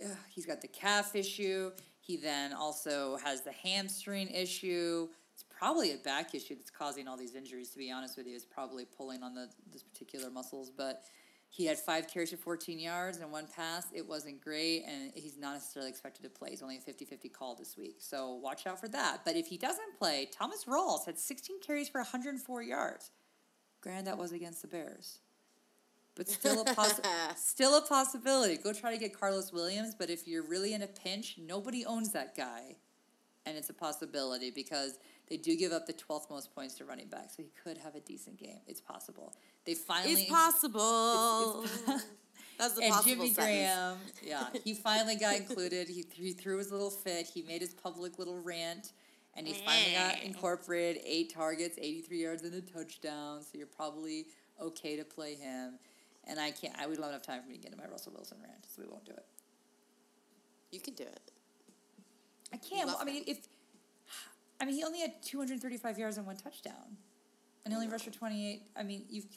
(sighs) he's got the calf issue. He then also has the hamstring issue. It's probably a back issue that's causing all these injuries. To be honest with you, it's probably pulling on the this particular muscles. But he had five carries for 14 yards and one pass. It wasn't great, and he's not necessarily expected to play. He's only a 50-50 call this week, so watch out for that. But if he doesn't play, Thomas Rawls had 16 carries for 104 yards. Granted, that was against the Bears but still a poss- (laughs) still a possibility. Go try to get Karlos Williams, but if you're really in a pinch, nobody owns that guy, and it's a possibility because they do give up the twelfth most points to running back, so he could have a decent game. It's possible. They finally It's possible. (laughs) That's the and possible Jimmy sentence. Graham, yeah, he (laughs) finally got included. He, he threw his little fit. He made his public little rant, and he finally got eh. incorporated. Eight targets, eighty three yards, and a touchdown. So you're probably okay to play him. And I can't. I we don't have enough time for me to get into my Russell Wilson rant, so we won't do it. You can do it. I can't. love I mean, if I mean, he only had two hundred thirty five yards and one touchdown, and he only rushed for twenty eight. I mean, you've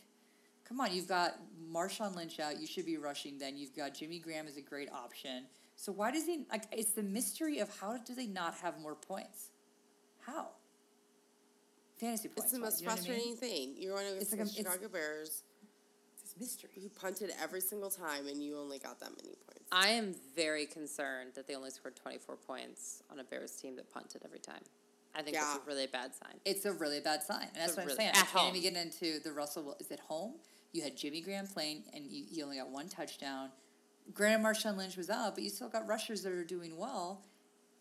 come on. You've got Marshawn Lynch out. You should be rushing. Then you've got Jimmy Graham is a great option. So why does he like? It's the mystery of how do they not have more points? How? Fantasy points. It's the most you know I mean? frustrating thing. You're one of It's the like Chicago Bears mystery. who punted every single time, and you only got that many points. I am very concerned that they only scored 24 points on a Bears team that punted every time. I think that's a really bad sign. It's a really bad sign, and that's a what I'm saying. at I can't home. even get into the Russell. Wil- Is at home? You had Jimmy Graham playing, and you, he only got one touchdown. Granted, Marshawn Lynch was out, but you still got rushers that are doing well,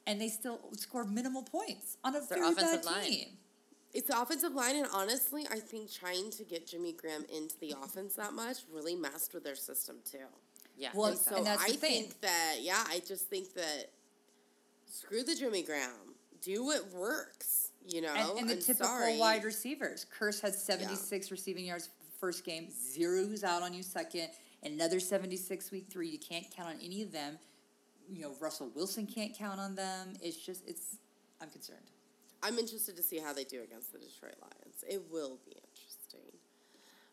and they still scored minimal points on a their very bad offensive line. It's the offensive line, and honestly, I think trying to get Jimmy Graham into the offense that much really messed with their system too. Yeah. Well, And so and that's I the thing. think that yeah, I just think that screw the Jimmy Graham. Do what works. You know, And, and the I'm typical sorry. wide receivers. Kearse had 76 receiving yards first game, zero who's out on you second, another 76 week three. You can't count on any of them. You know, Russell Wilson can't count on them. It's just, it's, I'm concerned. I'm interested to see how they do against the Detroit Lions. It will be interesting.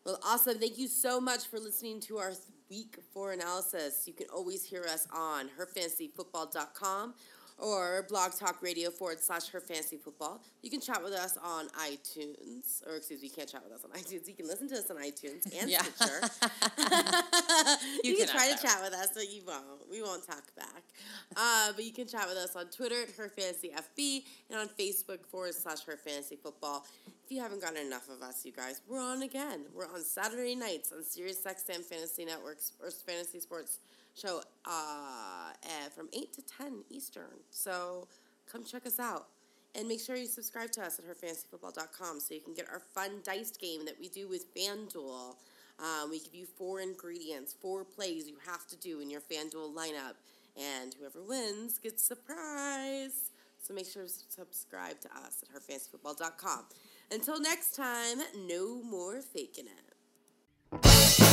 Well, awesome. Thank you so much for listening to our week four analysis. You can always hear us on herfantasyfootball.com or blog talk radio forward slash her fantasy football. You can chat with us on iTunes, or excuse me, you can't chat with us on (laughs) iTunes. You can listen to us on iTunes (laughs) and Yeah. Stitcher. (laughs) you, You can try to chat with us, but you won't. We won't talk back. Uh, but you can chat with us on Twitter at Her Fantasy FB and on Facebook forward slash Her Fantasy Football. If you haven't gotten enough of us, you guys, we're on again. We're on Saturday nights on Sirius XM Fantasy Networks or Fantasy Sports Show uh, from 8 to 10 Eastern. So come check us out. And make sure you subscribe to us at herfantasyfootball.com so you can get our fun dice game that we do with FanDuel. Um, we give you four ingredients, four plays you have to do in your FanDuel lineup, and whoever wins gets a prize. So make sure to subscribe to us at herfantasyfootball.com. Until next time, no more faking it.